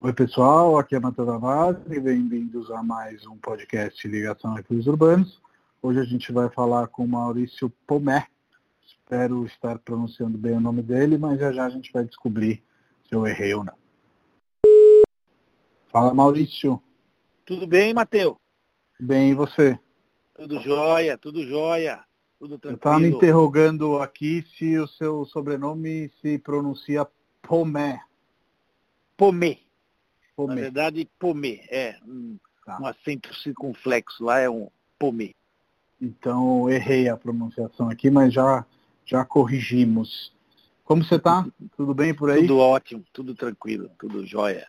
Oi pessoal, aqui é Matheus e bem-vindos a mais um podcast Ligação Recursos Urbanos. Hoje a gente vai falar com o Maurício Pomé. Espero estar pronunciando bem o nome dele, mas já já a gente vai descobrir se eu errei ou não. Fala Maurício. Tudo bem, Matheus? Bem, e você? Tudo jóia, tudo jóia, tudo tranquilo. Eu estava me interrogando aqui se o seu sobrenome se pronuncia Pomé. Pomé. Pomê. Na verdade, pomê, é. Um, tá. um acento circunflexo lá é um pomê. Então, errei a pronunciação aqui, mas já, já corrigimos. Como você está? Tudo bem por aí? Tudo ótimo, tudo tranquilo, tudo jóia.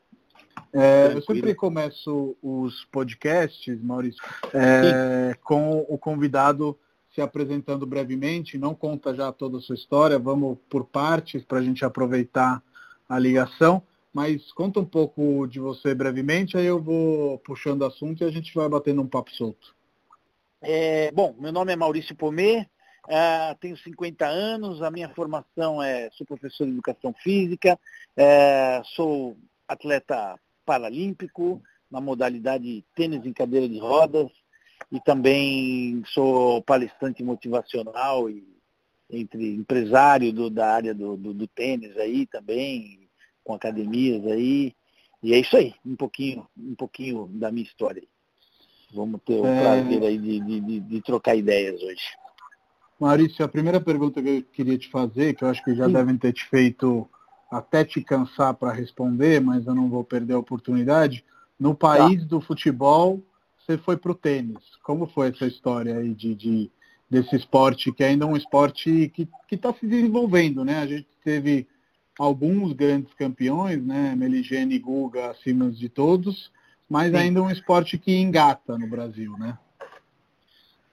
É, eu sempre começo os podcasts, Maurício, é, com o convidado se apresentando brevemente. Não conta já toda a sua história, vamos por partes para a gente aproveitar a ligação mas conta um pouco de você brevemente, aí eu vou puxando assunto e a gente vai batendo um papo solto. É, bom, meu nome é Maurício Pomê, uh, tenho 50 anos, a minha formação é, sou professor de educação física, uh, sou atleta paralímpico na modalidade tênis em cadeira de rodas e também sou palestrante motivacional e entre empresário do, da área do, do, do tênis aí também, com academias aí. E é isso aí, um pouquinho, um pouquinho da minha história. Vamos ter o é... prazer aí de, de, de, trocar ideias hoje. Maurício, a primeira pergunta que eu queria te fazer, que eu acho que já Sim. devem ter te feito até te cansar para responder, mas eu não vou perder a oportunidade. No país tá. do futebol, você foi para o tênis. Como foi essa história aí de, de, desse esporte, que ainda é um esporte que está se desenvolvendo, né? A gente teve alguns grandes campeões, né? Meligene e Guga acima de todos, mas Sim. ainda um esporte que engata no Brasil, né?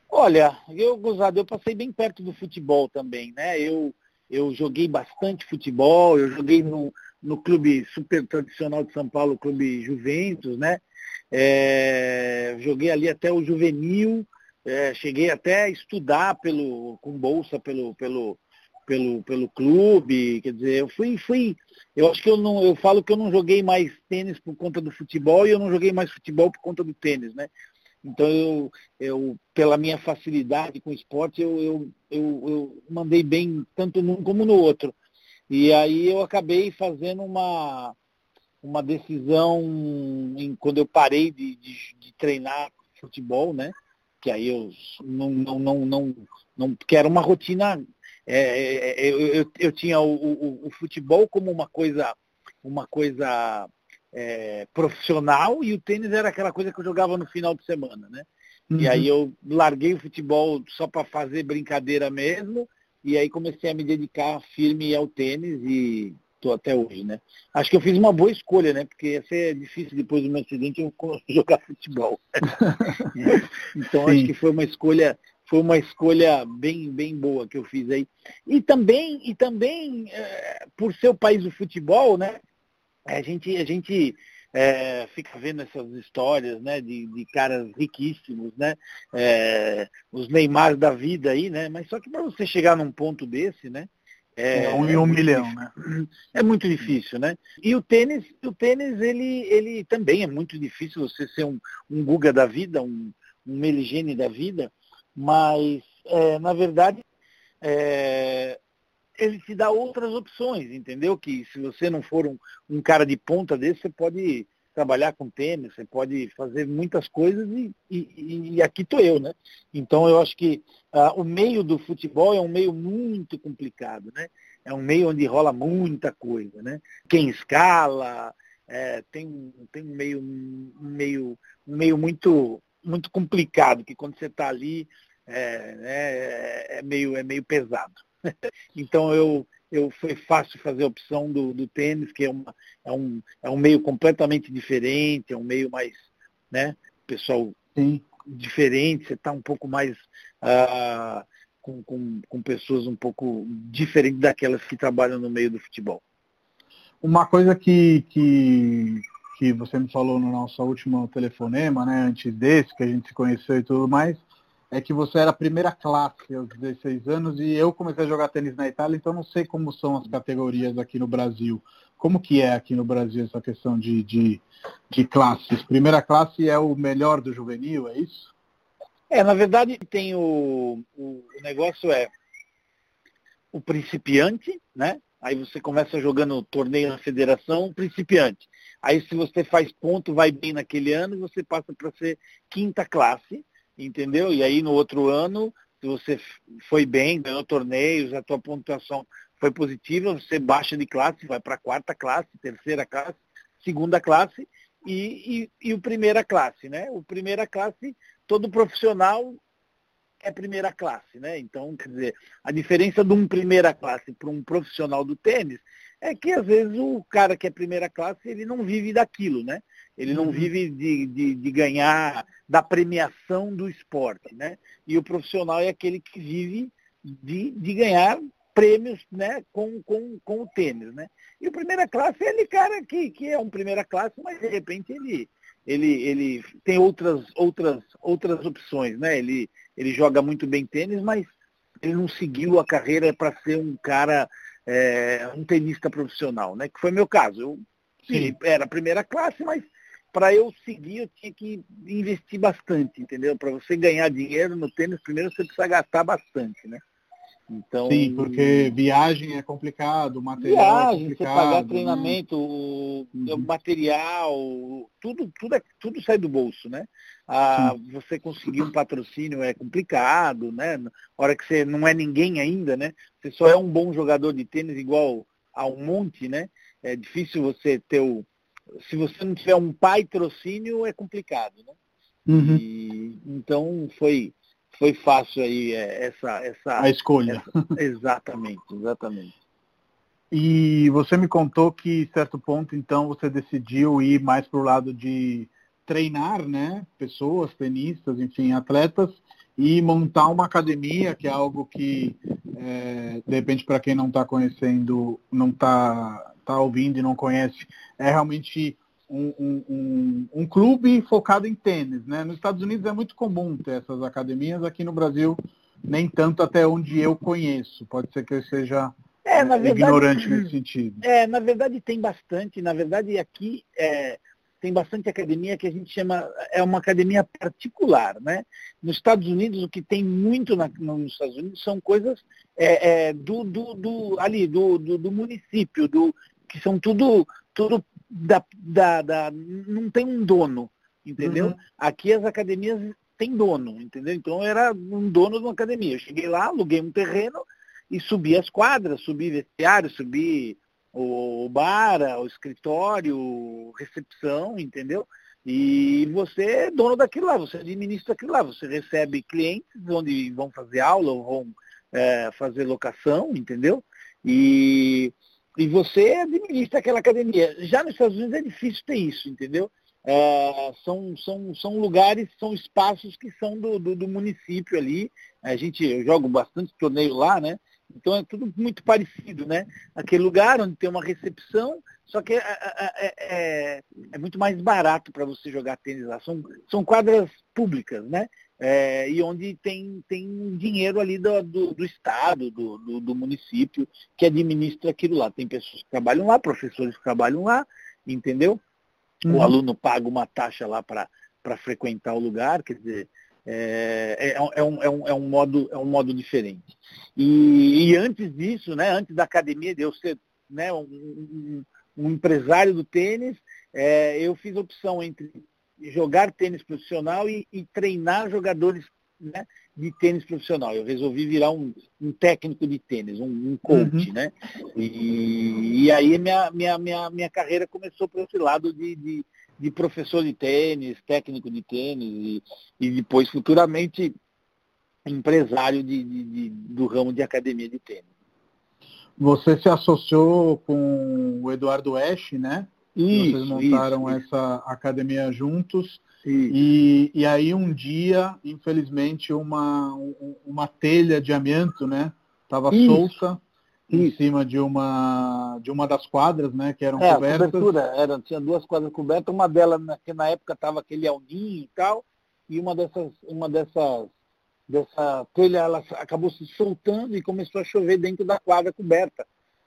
Olha, eu, gozado, eu passei bem perto do futebol também, né? Eu, eu joguei bastante futebol, eu joguei no, no clube super tradicional de São Paulo, o clube Juventus, né? É, joguei ali até o juvenil, é, cheguei até a estudar pelo, com bolsa pelo, pelo, pelo, pelo clube, quer dizer, eu fui, fui, eu acho que eu não, eu falo que eu não joguei mais tênis por conta do futebol e eu não joguei mais futebol por conta do tênis, né? Então eu, eu pela minha facilidade com o esporte, eu, eu, eu, eu mandei bem tanto num como no outro. E aí eu acabei fazendo uma, uma decisão em, quando eu parei de, de, de treinar futebol, né? Que aí eu não, não, não, não, não, que era uma rotina é, é, é, eu, eu, eu, tinha o, o, o, futebol como uma coisa, uma coisa é, profissional e o tênis era aquela coisa que eu jogava no final de semana, né? Uhum. E aí eu larguei o futebol só para fazer brincadeira mesmo, e aí comecei a me dedicar firme ao tênis e estou até hoje, né? Acho que eu fiz uma boa escolha, né? Porque ia ser difícil depois do meu acidente eu jogar futebol. então Sim. acho que foi uma escolha foi uma escolha bem, bem boa que eu fiz aí. E também, e também é, por ser o país do futebol, né? A gente, a gente é, fica vendo essas histórias, né? De, de caras riquíssimos, né? É, os Neymar da vida aí, né? Mas só que para você chegar num ponto desse, né? É, é um em um milhão, né? É muito difícil, né? E o tênis, o tênis ele, ele também é muito difícil você ser um, um Guga da vida, um, um Meligene da vida, mas, é, na verdade, é, ele te dá outras opções, entendeu? Que se você não for um, um cara de ponta desse, você pode trabalhar com tênis, você pode fazer muitas coisas e, e, e aqui estou eu, né? Então eu acho que uh, o meio do futebol é um meio muito complicado, né? É um meio onde rola muita coisa, né? Quem escala, é, tem, tem um meio, um meio, um meio muito, muito complicado, que quando você está ali, é, é, é, meio, é meio pesado. então eu, eu foi fácil fazer a opção do, do tênis, que é, uma, é, um, é um meio completamente diferente, é um meio mais, né, pessoal Sim. diferente, você está um pouco mais ah, com, com, com pessoas um pouco diferentes daquelas que trabalham no meio do futebol. Uma coisa que, que, que você me falou no nosso último telefonema, né, antes desse, que a gente se conheceu e tudo mais, é que você era primeira classe aos 16 anos e eu comecei a jogar tênis na Itália, então não sei como são as categorias aqui no Brasil. Como que é aqui no Brasil essa questão de, de, de classes? Primeira classe é o melhor do juvenil, é isso? É, na verdade tem o, o, o negócio é o principiante, né? Aí você começa jogando torneio na federação, principiante. Aí se você faz ponto, vai bem naquele ano, você passa para ser quinta classe, entendeu? E aí no outro ano, se você foi bem, ganhou torneios, a tua pontuação foi positiva, você baixa de classe, vai para quarta classe, terceira classe, segunda classe e, e, e o primeira classe, né? O primeira classe, todo profissional é primeira classe, né? Então, quer dizer, a diferença de um primeira classe para um profissional do tênis é que às vezes o cara que é primeira classe, ele não vive daquilo, né? Ele não uhum. vive de, de, de, ganhar da premiação do esporte, né? E o profissional é aquele que vive de, de ganhar prêmios né, com, com, com o tênis, né? E o primeira classe é aquele cara que, que é um primeira classe, mas de repente ele, ele, ele tem outras, outras, outras opções, né? Ele, ele joga muito bem tênis, mas ele não seguiu a carreira para ser um cara, é, um tenista profissional, né? Que foi meu caso. Eu sim, era primeira classe, mas para eu seguir eu tinha que investir bastante, entendeu? Para você ganhar dinheiro no tênis, primeiro você precisa gastar bastante, né? Então, Sim, porque viagem é complicado, material é viagem, é complicado. Você pagar né? treinamento, uhum. material, tudo, tudo, é, tudo sai do bolso, né? Ah, você conseguir um patrocínio é complicado, né? Na hora que você não é ninguém ainda, né? Você só é um bom jogador de tênis igual a um monte, né? É difícil você ter o. Se você não tiver um patrocínio, é complicado, né? Uhum. E, então foi foi fácil aí é, essa, essa a escolha. Essa, exatamente, exatamente. E você me contou que certo ponto então você decidiu ir mais para o lado de treinar, né, pessoas, tenistas, enfim, atletas e montar uma academia, que é algo que é, de repente para quem não está conhecendo, não está tá ouvindo e não conhece, é realmente um, um, um, clube focado em tênis. Né? Nos Estados Unidos é muito comum ter essas academias, aqui no Brasil nem tanto até onde eu conheço. Pode ser que eu seja é, verdade, ignorante nesse sentido. É, na verdade tem bastante. Na verdade aqui é, tem bastante academia que a gente chama, é uma academia particular. Né? Nos Estados Unidos, o que tem muito na, nos Estados Unidos são coisas é, é, do, do, do, ali, do, do, do município, do, que são tudo, tudo da, da, da, não tem um dono, entendeu? Uhum. Aqui as academias têm dono, entendeu? Então era um dono de uma academia. Eu cheguei lá, aluguei um terreno e subi as quadras, subi vestiário, subi o bar, o escritório, recepção, entendeu? E você é dono daquilo lá, você administra aquilo lá, você recebe clientes onde vão fazer aula ou vão é, fazer locação, entendeu? E e você administra aquela academia. Já nos Estados Unidos é difícil ter isso, entendeu? É, são, são, são lugares, são espaços que são do, do, do, município ali. A gente, eu jogo bastante torneio lá, né? Então é tudo muito parecido, né? Aquele lugar onde tem uma recepção, só que é, é, é, é, é muito mais barato para você jogar tênis lá. São, são quadras públicas, né? é, e onde tem, tem dinheiro ali do, do, do Estado, do, do, do, município, que administra aquilo lá. Tem pessoas que trabalham lá, professores que trabalham lá, entendeu? Uhum. O aluno paga uma taxa lá para frequentar o lugar, quer dizer, é, é, é, um, é, um, é, um modo, é um modo diferente. E, e antes disso, né, antes da academia de eu ser né, um, um, um empresário do tênis, é, eu fiz opção entre jogar tênis profissional e, e treinar jogadores né, de tênis profissional. Eu resolvi virar um, um técnico de tênis, um, um coach, uhum. né? E, e, aí minha, minha, minha, minha carreira começou por esse lado de, de, de professor de tênis, técnico de tênis e, e depois futuramente empresário de, de, de, do ramo de academia de tênis. Você se associou com o Eduardo Esch, né? Isso, Vocês montaram isso, essa academia juntos. E, e aí um dia, infelizmente, uma, uma telha de amianto, né? Estava solta em cima de uma de uma das quadras, né? Que eram é, cobertas. Cobertura, era, tinha duas quadras cobertas, uma delas que na época estava aquele alninho e tal, e uma dessas, uma dessas dessa telha ela acabou se soltando e começou a chover dentro da quadra coberta.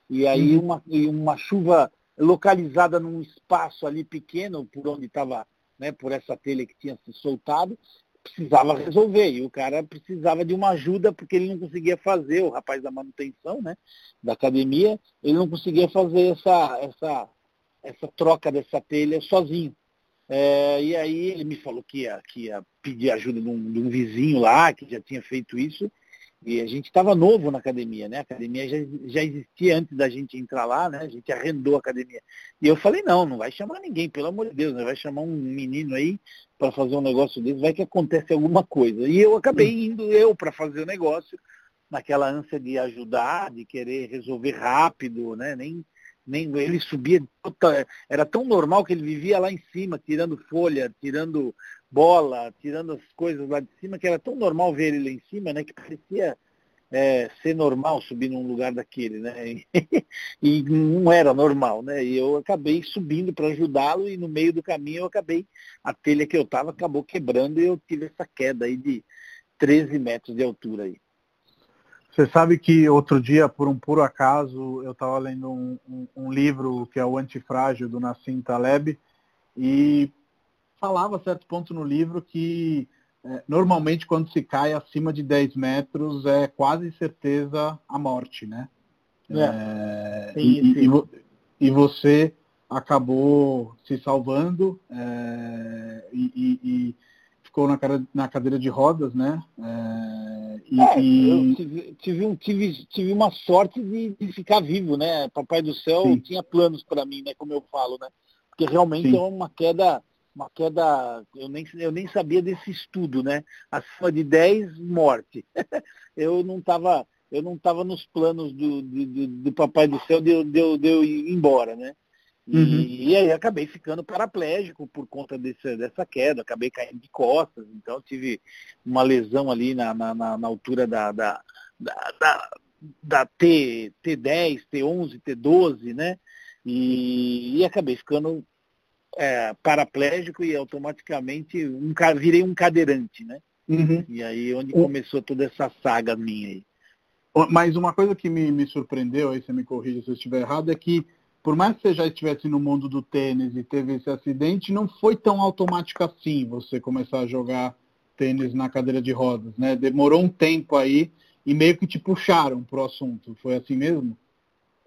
E aí uhum. uma, uma chuva localizada num espaço ali pequeno, por onde estava, né, por essa telha que tinha se soltado, precisava resolver. E o cara precisava de uma ajuda porque ele não conseguia fazer, o rapaz da manutenção, né, da academia, ele não conseguia fazer essa, essa, essa troca dessa telha sozinho. É, e aí ele me falou que ia, que ia pedir ajuda de um, de um vizinho lá, que já tinha feito isso, e a gente estava novo na academia, né? A academia já, já existia antes da gente entrar lá, né? A gente arrendou a academia. E eu falei, não, não vai chamar ninguém, pelo amor de Deus, né? vai chamar um menino aí para fazer um negócio desse, vai que acontece alguma coisa. E eu acabei indo eu para fazer o negócio, naquela ânsia de ajudar, de querer resolver rápido, né? Nem, nem ele subia, era tão normal que ele vivia lá em cima, tirando folha, tirando bola, tirando as coisas lá de cima, que era tão normal ver ele lá em cima, né, que parecia é, ser normal subir num lugar daquele, né? e não era normal, né? E eu acabei subindo para ajudá-lo e no meio do caminho eu acabei, a telha que eu estava acabou quebrando e eu tive essa queda aí de 13 metros de altura aí. Você sabe que outro dia, por um puro acaso, eu estava lendo um, um, um, livro que é o Antifrágil, do Nassim Taleb, e falava a certo ponto no livro que normalmente quando se cai acima de 10 metros é quase certeza a morte, né? É. É, sim, e, sim. E, e, você acabou se salvando é, e, e ficou na, cara, na cadeira de rodas, né? É, e, é, eu tive, tive, um, tive, tive uma sorte de, de, ficar vivo, né? Papai do céu Sim. tinha planos para mim, né? Como eu falo, né? Porque realmente é uma queda, uma queda, eu nem, eu nem sabia desse estudo, né? Acima de 10, morte. eu não estava eu não estava nos planos do, do, do, Papai do Céu de, de, de eu ir embora, né? E, uhum. e, aí acabei ficando paraplégico por conta desse, dessa queda, acabei caindo de costas, então tive uma lesão ali na, na, na, na altura da, da, da, da, da T, T10, T11, T12, né? E, e acabei ficando é, paraplégico e automaticamente um, virei um cadeirante, né? Uhum. E aí onde começou toda essa saga minha aí. Mas uma coisa que me, me surpreendeu, aí você me corrija se eu estiver errado, é que por mais que você já estivesse no mundo do tênis e teve esse acidente, não foi tão automático assim você começar a jogar tênis na cadeira de rodas, né? Demorou um tempo aí e meio que te puxaram pro assunto. Foi assim mesmo?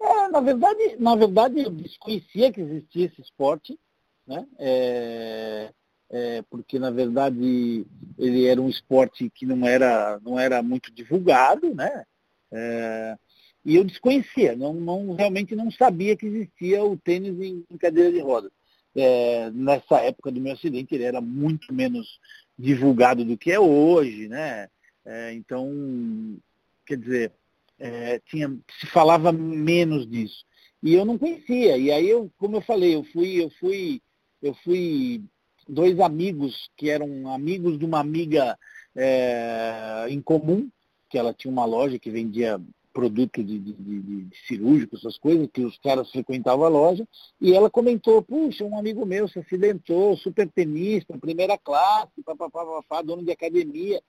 É, na verdade, na verdade eu desconhecia que existia esse esporte, né? É, é, porque na verdade ele era um esporte que não era, não era muito divulgado, né? É, e eu desconhecia, não, não, realmente não sabia que existia o tênis em, em cadeira de rodas. É, nessa época do meu acidente ele era muito menos divulgado do que é hoje, né? É, então, quer dizer, é, tinha, se falava menos disso. E eu não conhecia. E aí eu, como eu falei, eu fui, eu fui, eu fui dois amigos que eram amigos de uma amiga é, em comum, que ela tinha uma loja que vendia produto de, de, de, de, cirúrgico, essas coisas, que os caras frequentavam a loja, e ela comentou, puxa, um amigo meu se acidentou, super tenista, primeira classe, papapá, dono de academia,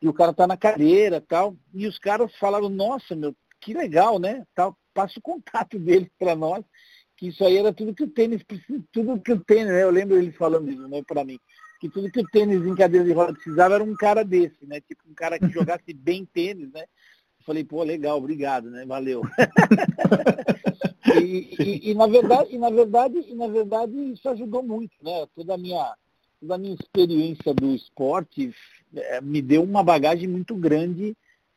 e o cara tá na cadeira tal. E os caras falaram, nossa, meu, que legal, né? Tal, passa o contato dele para nós, que isso aí era tudo que o tênis precisa, tudo que o tênis, né? Eu lembro ele falando isso né, para mim, que tudo que o tênis em cadeira de roda precisava era um cara desse, né? Tipo um cara que jogasse bem tênis, né? Falei, pô, legal, obrigado, né? Valeu. e, e, e, na verdade, e na verdade, e na verdade isso ajudou muito, né? Toda a minha, toda a minha experiência do esporte é, me deu uma bagagem muito grande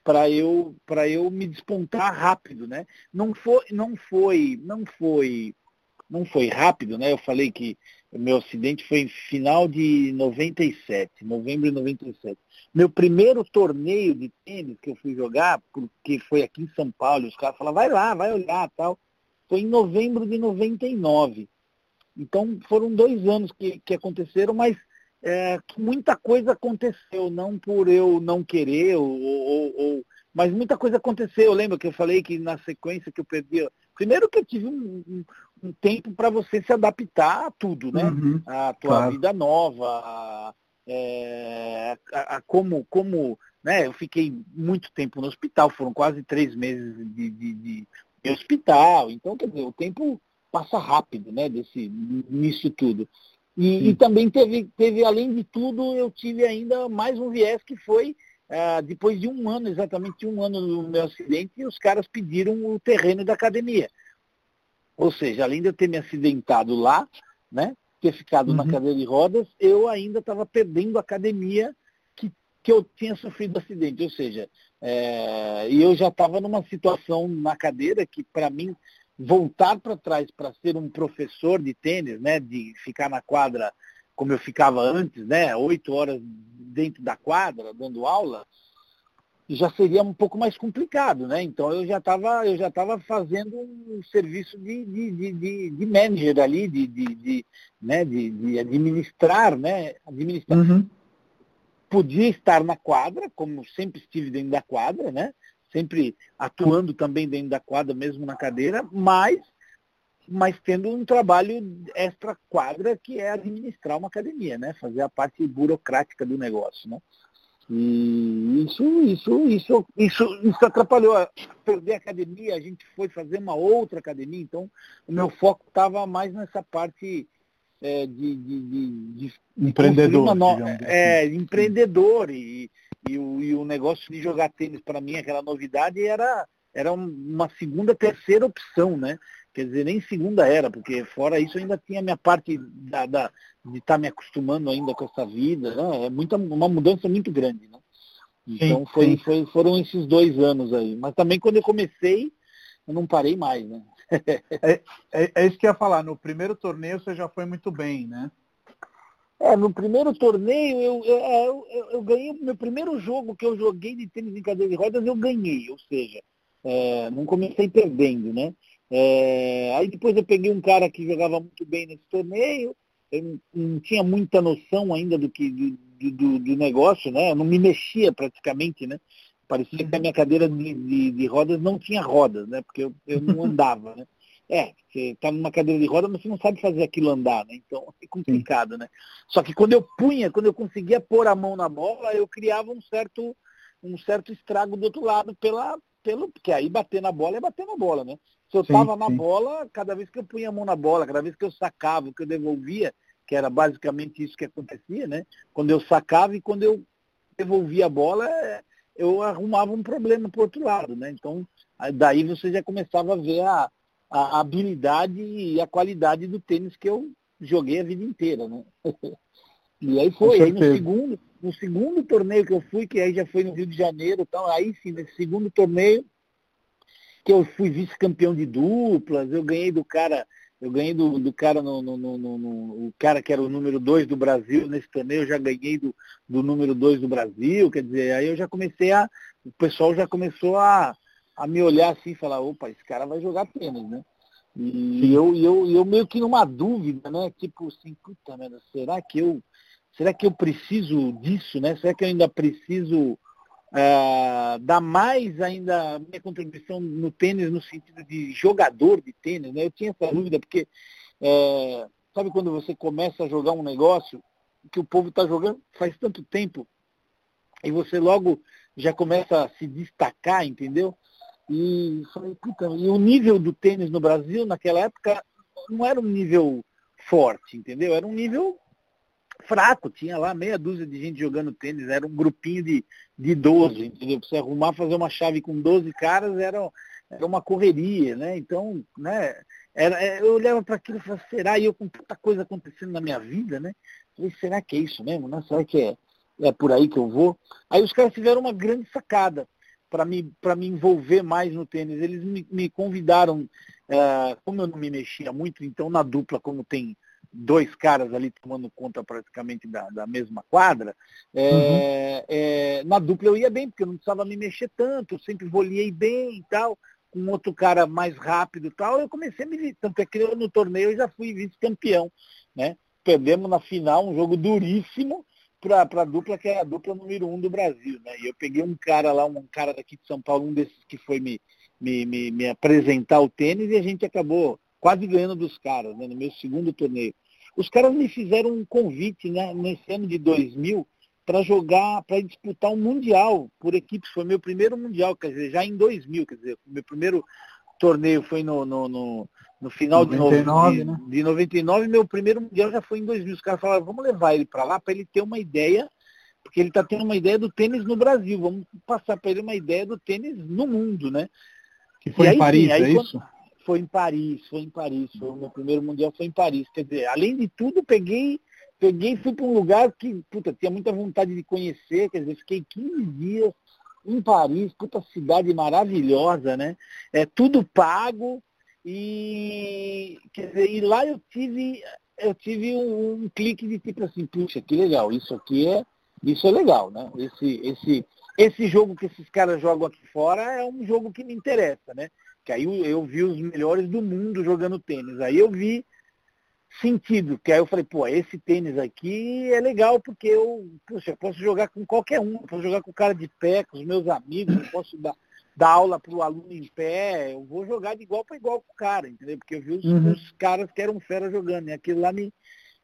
para eu para eu me despontar rápido, né? Não foi não foi não foi não foi rápido, né? Eu falei que o meu acidente foi em final de 97, novembro de 97. Meu primeiro torneio de tênis que eu fui jogar, porque foi aqui em São Paulo, os caras falaram, vai lá, vai olhar tal, foi em novembro de 99. Então foram dois anos que, que aconteceram, mas é, muita coisa aconteceu, não por eu não querer, ou, ou, ou, mas muita coisa aconteceu. Eu lembro que eu falei que na sequência que eu perdi Primeiro que eu tive um, um, um tempo para você se adaptar a tudo, né? Uhum, a tua claro. vida nova, a, é, a, a, como, como né? eu fiquei muito tempo no hospital, foram quase três meses de, de, de, de hospital. Então, quer dizer, o tempo passa rápido, né, desse, nisso tudo. E, e, também teve, teve, além de tudo, eu tive ainda mais um viés que foi, ah, depois de um ano, exatamente um ano do meu acidente, os caras pediram o terreno da academia. Ou seja, além de eu ter me acidentado lá, né, ter ficado uhum. na cadeira de rodas, eu ainda estava perdendo a academia que, que eu tinha sofrido acidente. Ou seja, é, e eu já estava numa situação na cadeira que, para mim, voltar para trás para ser um professor de tênis, né, de ficar na quadra como eu ficava antes, né, oito horas dentro da quadra dando aula, já seria um pouco mais complicado, né? Então eu já estava eu já estava fazendo um serviço de, de, de, de manager ali, de, de, de né, de, de, administrar, né? Administrar. Uhum. Podia estar na quadra, como sempre estive dentro da quadra, né? Sempre atuando também dentro da quadra, mesmo na cadeira, mas, mas tendo um trabalho extra quadra que é administrar uma academia, né? Fazer a parte burocrática do negócio, né? E isso, isso, isso, isso, isso atrapalhou. Perder a academia, a gente foi fazer uma outra academia, então o meu foco estava mais nessa parte é, de, de, de, de, empreendedor. No... É, assim. empreendedor e, e o, e o negócio de jogar tênis, para mim, aquela novidade, era, era uma segunda, terceira opção, né? Quer dizer, nem segunda era, porque fora isso ainda tinha a minha parte da, da de estar tá me acostumando ainda com essa vida. Né? É muita, uma mudança muito grande, né? Então sim, foi, sim. Foi, foram esses dois anos aí. Mas também quando eu comecei, eu não parei mais, né? é, é, é, isso que eu ia falar. No primeiro torneio você já foi muito bem, né? É, no primeiro torneio eu, eu, é, eu, eu ganhei, meu primeiro jogo que eu joguei de tênis em cadeira de rodas eu ganhei, ou seja, é, não comecei perdendo, né? É, aí depois eu peguei um cara que jogava muito bem nesse torneio, eu não tinha muita noção ainda do que do, do, do negócio, né? Eu não me mexia praticamente, né? Parecia que a minha cadeira de, de, de rodas não tinha rodas, né? Porque eu, eu não andava, né? É, você está numa cadeira de roda, mas você não sabe fazer aquilo andar, né? Então é complicado, Sim. né? Só que quando eu punha, quando eu conseguia pôr a mão na bola, eu criava um certo, um certo estrago do outro lado pela, pelo. Porque aí bater na bola é bater na bola, né? Se eu estava na bola, cada vez que eu punha a mão na bola, cada vez que eu sacava, que eu devolvia, que era basicamente isso que acontecia, né? Quando eu sacava e quando eu devolvia a bola, eu arrumava um problema para outro lado, né? Então, daí você já começava a ver a, a habilidade e a qualidade do tênis que eu joguei a vida inteira, né? e aí foi, aí no segundo, no segundo torneio que eu fui, que aí já foi no Rio de Janeiro, então aí sim, nesse segundo torneio, que eu fui vice-campeão de duplas, eu ganhei do cara, eu ganhei do, do cara no, no, no, no, o cara que era o número dois do Brasil nesse torneio, eu já ganhei do, do número dois do Brasil, quer dizer, aí eu já comecei a, o pessoal já começou a, a me olhar assim e falar, opa, esse cara vai jogar tênis, né? E eu, eu, eu meio que numa dúvida, né? Tipo assim, puta merda, será que eu. Será que eu preciso disso, né? Será que eu ainda preciso uh, dar mais ainda minha contribuição no tênis no sentido de jogador de tênis, né? Eu tinha essa dúvida, porque é, sabe quando você começa a jogar um negócio que o povo está jogando faz tanto tempo e você logo já começa a se destacar, entendeu? E falei, puta, e o nível do tênis no Brasil naquela época não era um nível forte, entendeu? Era um nível fraco, tinha lá meia dúzia de gente jogando tênis, era um grupinho de, de 12, entendeu? Pra você arrumar, fazer uma chave com 12 caras era, era uma correria, né? Então, né, era, é, eu olhava para aquilo e falava, será? E eu com tanta coisa acontecendo na minha vida, né? Falei, será que é isso mesmo? Né? Será que é, é por aí que eu vou? Aí os caras tiveram uma grande sacada para me, me envolver mais no tênis. Eles me, me convidaram, é, como eu não me mexia muito, então na dupla, como tem dois caras ali tomando conta praticamente da, da mesma quadra, é, uhum. é, na dupla eu ia bem, porque eu não precisava me mexer tanto, eu sempre voliei bem e tal, com outro cara mais rápido e tal, eu comecei a me. Tanto é que eu, no torneio eu já fui vice-campeão. Né? Perdemos na final um jogo duríssimo, para a dupla que é a dupla número um do Brasil. Né? E eu peguei um cara lá, um cara daqui de São Paulo, um desses que foi me, me, me, me apresentar o tênis e a gente acabou quase ganhando dos caras, né? no meu segundo torneio. Os caras me fizeram um convite né, nesse ano de 2000 para jogar, para disputar um mundial por equipes. Foi meu primeiro mundial, quer dizer, já em 2000, quer dizer, meu primeiro torneio foi no, no, no, no final 99, de, né? de 99, meu primeiro mundial já foi em 2000. Os caras falaram, vamos levar ele para lá para ele ter uma ideia, porque ele está tendo uma ideia do tênis no Brasil. Vamos passar para ele uma ideia do tênis no mundo, né? Que foi e em aí, Paris, sim, é isso? Foi em Paris, foi em Paris. Foi, o meu primeiro mundial foi em Paris. Quer dizer, além de tudo, peguei peguei fui para um lugar que, puta, tinha muita vontade de conhecer, quer dizer, fiquei 15 dias em Paris, puta cidade maravilhosa, né? É tudo pago e, quer dizer, e lá eu tive, eu tive um, um clique de tipo assim, puxa, que legal, isso aqui é, isso é legal, né? Esse, esse, esse jogo que esses caras jogam aqui fora é um jogo que me interessa, né? Que aí eu, eu vi os melhores do mundo jogando tênis. Aí eu vi sentido, que aí eu falei, pô, esse tênis aqui é legal porque eu, puxa, eu posso jogar com qualquer um, posso jogar com o cara de pé, com os meus amigos, eu posso dar, dar aula para o aluno em pé, eu vou jogar de igual para igual com o cara, entendeu? Porque eu vi os, uhum. os, caras que eram fera jogando, e aquilo lá me,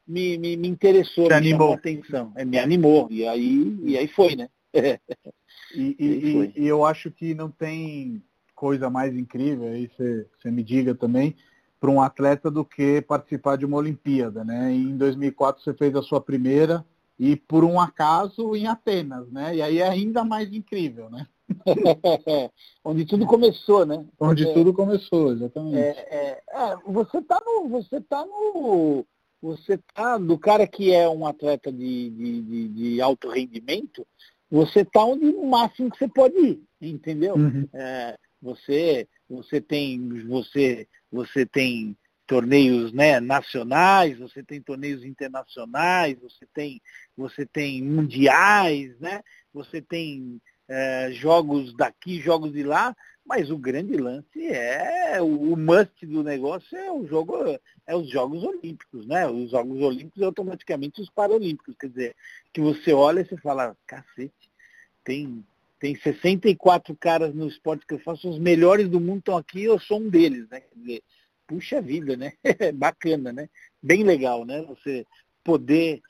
me, me, me interessou, Te me animou. chamou atenção, é, me animou, e aí, e aí foi, né? e, e, foi. e, eu acho que não tem coisa mais incrível, aí você me diga também, para um atleta do que participar de uma Olimpíada, né? E em 2004 você fez a sua primeira e por um acaso em Atenas, né? E aí é ainda mais incrível, né? Onde tudo começou, né? Onde é, tudo começou, exatamente. É, é, é, você tá no, você tá no, você tá do cara que é um atleta de, de, de, de alto rendimento, você tá onde no máximo que você pode ir, entendeu? Uhum. É, você, você tem, você, você tem torneios né, nacionais, você tem torneios internacionais, você tem, você tem mundiais, né? Você tem é, jogos daqui, jogos de lá, mas o grande lance é o, o, must do negócio é o jogo, é os Jogos Olímpicos, né? Os Jogos Olímpicos e automaticamente os Paralímpicos. Quer dizer, que você olha e você fala, cacete, tem tem 64 caras no esporte que eu faço, os melhores do mundo estão aqui, eu sou um deles, né? Quer dizer, puxa vida, né? Bacana, né? Bem legal, né? Você poder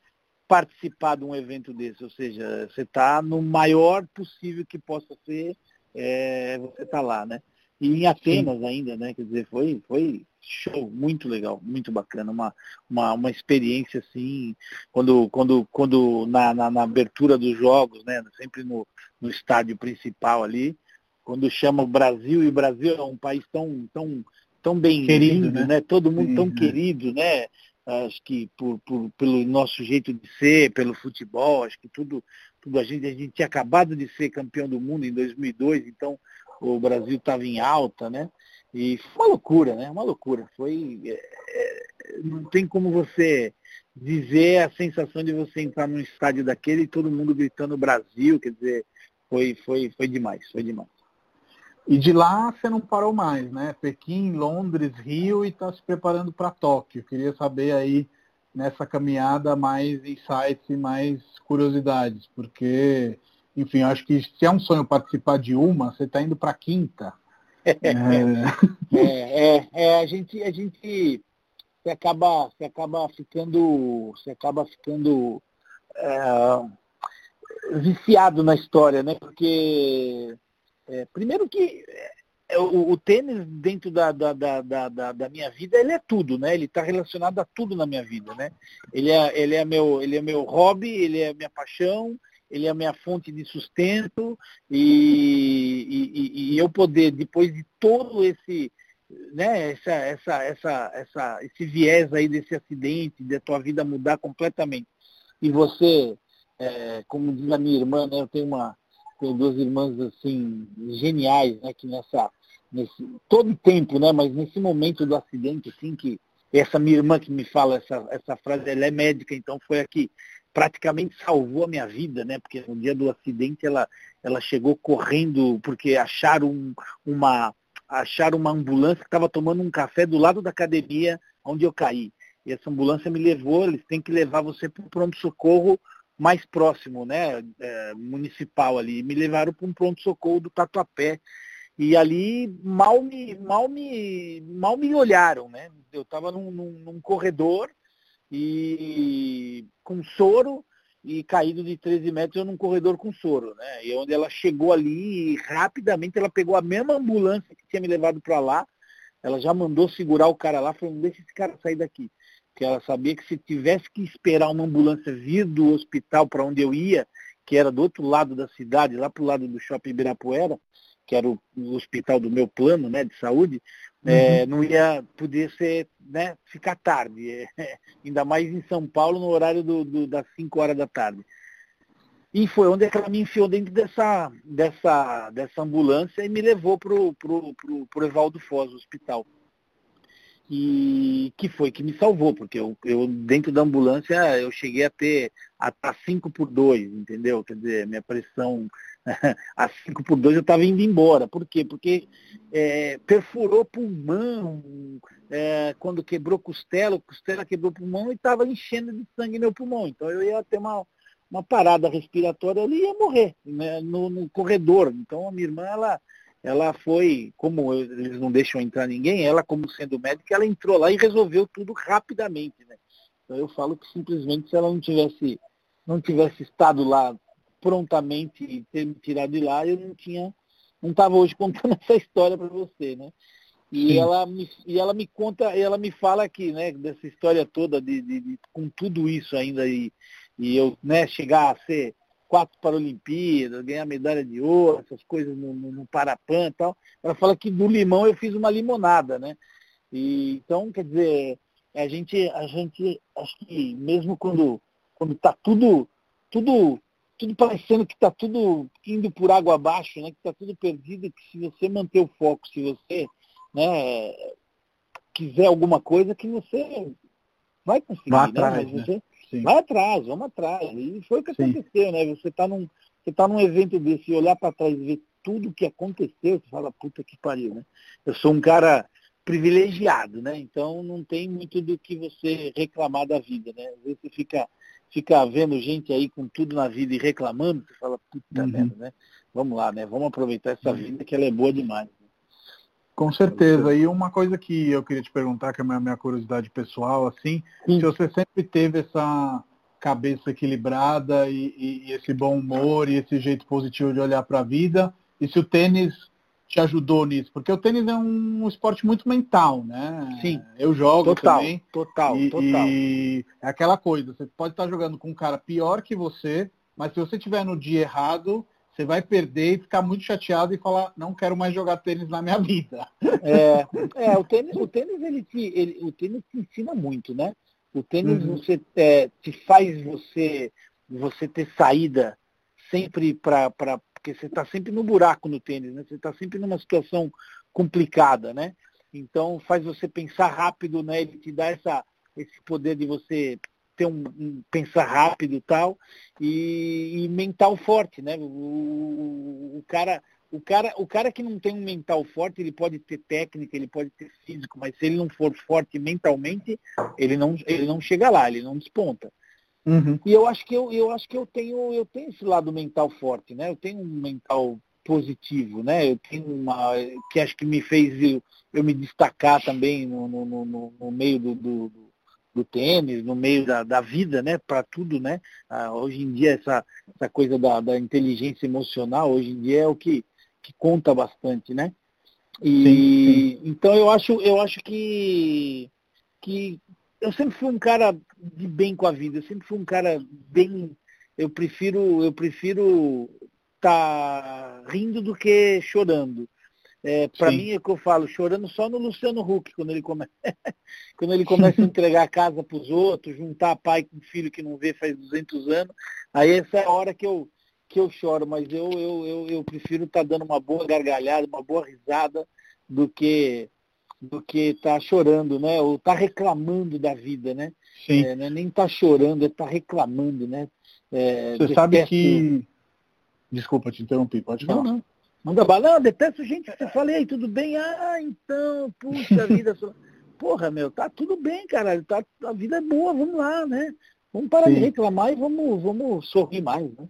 participar de um evento desse, ou seja, você está no maior possível que possa ser, é, você está lá, né? E em Atenas Sim. ainda, né? Quer dizer, foi, foi show, muito legal, muito bacana, uma, uma, uma experiência assim, quando, quando, quando na, na, na abertura dos jogos, né? Sempre no, no estádio principal ali, quando chama o Brasil, e o Brasil é um país tão, tão, tão bem querido, né? né? Todo mundo Sim, tão né? querido, né? Acho que por, por, pelo nosso jeito de ser, pelo futebol, acho que tudo, tudo a gente, a gente tinha acabado de ser campeão do mundo em 2002, então o Brasil estava em alta, né? E foi uma loucura, né? Uma loucura. Foi. É, é, não tem como você dizer a sensação de você entrar num estádio daquele e todo mundo gritando Brasil, quer dizer, foi, foi, foi demais, foi demais. E de lá você não parou mais, né? Pequim, Londres, Rio e está se preparando para Tóquio. Queria saber aí nessa caminhada mais insights e mais curiosidades, porque, enfim, acho que se é um sonho participar de uma, você está indo para a quinta. É... é, é, é, a gente, a gente você acaba, você acaba ficando, você acaba ficando é, viciado na história, né? Porque é, primeiro que é, o, o, tênis dentro da, da, da, da, da minha vida, ele é tudo, né? Ele está relacionado a tudo na minha vida, né? Ele é, ele, é meu, ele é meu hobby, ele é minha paixão, ele é a minha fonte de sustento e, e, e eu poder, depois de todo esse, né, essa, essa, essa, essa, esse viés aí desse acidente, da tua vida mudar completamente, e você é, como diz a minha irmã, né, eu tenho uma tenho duas irmãs assim geniais, né, que nessa nesse todo tempo, né, mas nesse momento do acidente assim que essa minha irmã que me fala essa essa frase, ela é médica, então foi a que praticamente salvou a minha vida, né? Porque no dia do acidente ela ela chegou correndo porque acharam uma acharam uma ambulância que estava tomando um café do lado da academia onde eu caí. E essa ambulância me levou, eles têm que levar você para o pronto-socorro mais próximo, né, é, municipal ali. Me levaram para um pronto-socorro do Tatuapé. E ali mal me, mal me, mal me olharam, né? Eu estava num, num, num, corredor e com soro e caído de 13 metros eu num corredor com soro, né? E onde ela chegou ali, rapidamente ela pegou a mesma ambulância que tinha me levado para lá, ela já mandou segurar o cara lá, falou, deixa esse cara sair daqui. Porque ela sabia que se tivesse que esperar uma ambulância vir do hospital para onde eu ia, que era do outro lado da cidade, lá para o lado do shopping Ibirapuera, que era o, o, hospital do meu plano né, de saúde, uhum. é, não ia poder ser, né, ficar tarde. É, ainda mais em São Paulo, no horário do, do, das 5 horas da tarde. E foi onde ela me enfiou dentro dessa, dessa, dessa ambulância e me levou para o pro, pro, pro Evaldo Foz, o hospital e que foi que me salvou, porque eu, eu dentro da ambulância eu cheguei a ter a 5 por 2, entendeu? Quer dizer, minha pressão a 5 por 2 eu estava indo embora. Por quê? Porque é, perfurou pulmão, é, quando quebrou costela, costela quebrou pulmão e estava enchendo de sangue meu pulmão. Então eu ia ter uma, uma parada respiratória ali e ia morrer né, no, no corredor. Então a minha irmã, ela ela foi, como eles não deixam entrar ninguém, ela como sendo médica, ela entrou lá e resolveu tudo rapidamente, né? Então eu falo que simplesmente se ela não tivesse, não tivesse estado lá prontamente e ter me tirado de lá, eu não tinha, não estava hoje contando essa história para você, né? E ela, me, e ela me conta, ela me fala aqui, né, dessa história toda, de, de, de com tudo isso ainda, e, e eu né, chegar a ser quatro Paralimpíadas, ganhar medalha de ouro, essas coisas no, no, no Parapan e tal. Ela fala que do limão eu fiz uma limonada, né? E, então, quer dizer, a gente, a gente, acho que mesmo quando quando está tudo, tudo, tudo parecendo que está tudo indo por água abaixo, né? Que está tudo perdido, que se você manter o foco, se você né, quiser alguma coisa, que você vai conseguir, vai né? Atrás, Mas você, Sim. Vai atrás, vamos atrás. E foi o que Sim. aconteceu, né? Você está num, você tá num evento desse e olhar para trás e ver tudo o que aconteceu, você fala, puta que pariu, né? Eu sou um cara privilegiado, né? Então não tem muito do que você reclamar da vida, né? Às vezes você fica, fica vendo gente aí com tudo na vida e reclamando, você fala, puta uhum. merda, né? Vamos lá, né? Vamos aproveitar essa uhum. vida que ela é boa demais. Com certeza. E uma coisa que eu queria te perguntar, que é a minha curiosidade pessoal, assim, Sim. se você sempre teve essa cabeça equilibrada e, e, e, esse bom humor e esse jeito positivo de olhar para a vida, e se o tênis te ajudou nisso, porque o tênis é um esporte muito mental, né? Sim. Eu jogo total, também. Total, e, total. E é aquela coisa, você pode estar jogando com um cara pior que você, mas se você estiver no dia errado, você vai perder e ficar muito chateado e falar, não quero mais jogar tênis na minha vida. É, é o tênis, o tênis ele te, ele, o tênis te ensina muito, né? O tênis uhum. você é, te faz você você ter saída sempre para porque você está sempre no buraco no tênis, né? Você está sempre numa situação complicada, né? Então faz você pensar rápido, né? Ele te dá essa, esse poder de você ter um, um pensar rápido e tal, e, e, mental forte, né? O, o, o, cara, o, cara, o cara que não tem um mental forte, ele pode ter técnica, ele pode ter físico, mas se ele não for forte mentalmente, ele não, ele não chega lá, ele não desponta. Uhum. E eu acho que eu, eu acho que eu tenho, eu tenho esse lado mental forte, né? Eu tenho um mental positivo, né? Eu tenho uma que acho que me fez eu, eu me destacar também no, no, no, no meio do, do, do tênis, no meio da, da vida, né, para tudo, né? Ah, hoje em dia essa, essa coisa da, da inteligência emocional, hoje em dia é o que, que conta bastante, né? E sim, sim. então eu acho, eu acho que, que eu sempre fui um cara de bem com a vida, eu sempre fui um cara bem, eu prefiro, eu prefiro estar tá rindo do que chorando. É, para mim é o que eu falo, chorando só no Luciano Huck, quando ele começa, quando ele começa a entregar a casa para os outros, juntar pai com filho que não vê faz 200 anos, aí essa é a hora que eu, que eu choro, mas eu, eu, eu, eu prefiro estar tá dando uma boa gargalhada, uma boa risada, do que do que estar tá chorando, né? Ou estar tá reclamando da vida, né? Sim. É, né? Nem tá chorando, é estar tá reclamando, né? É, Você sabe que. Desculpa te interromper, pode falar. Não, não. Manda bala, não, detesto gente que você falei, tudo bem? Ah, então, puxa vida. Porra, meu, tá tudo bem, caralho. Tá, a vida é boa, vamos lá, né? Vamos parar Sim. de reclamar e vamos, vamos sorrir mais, né?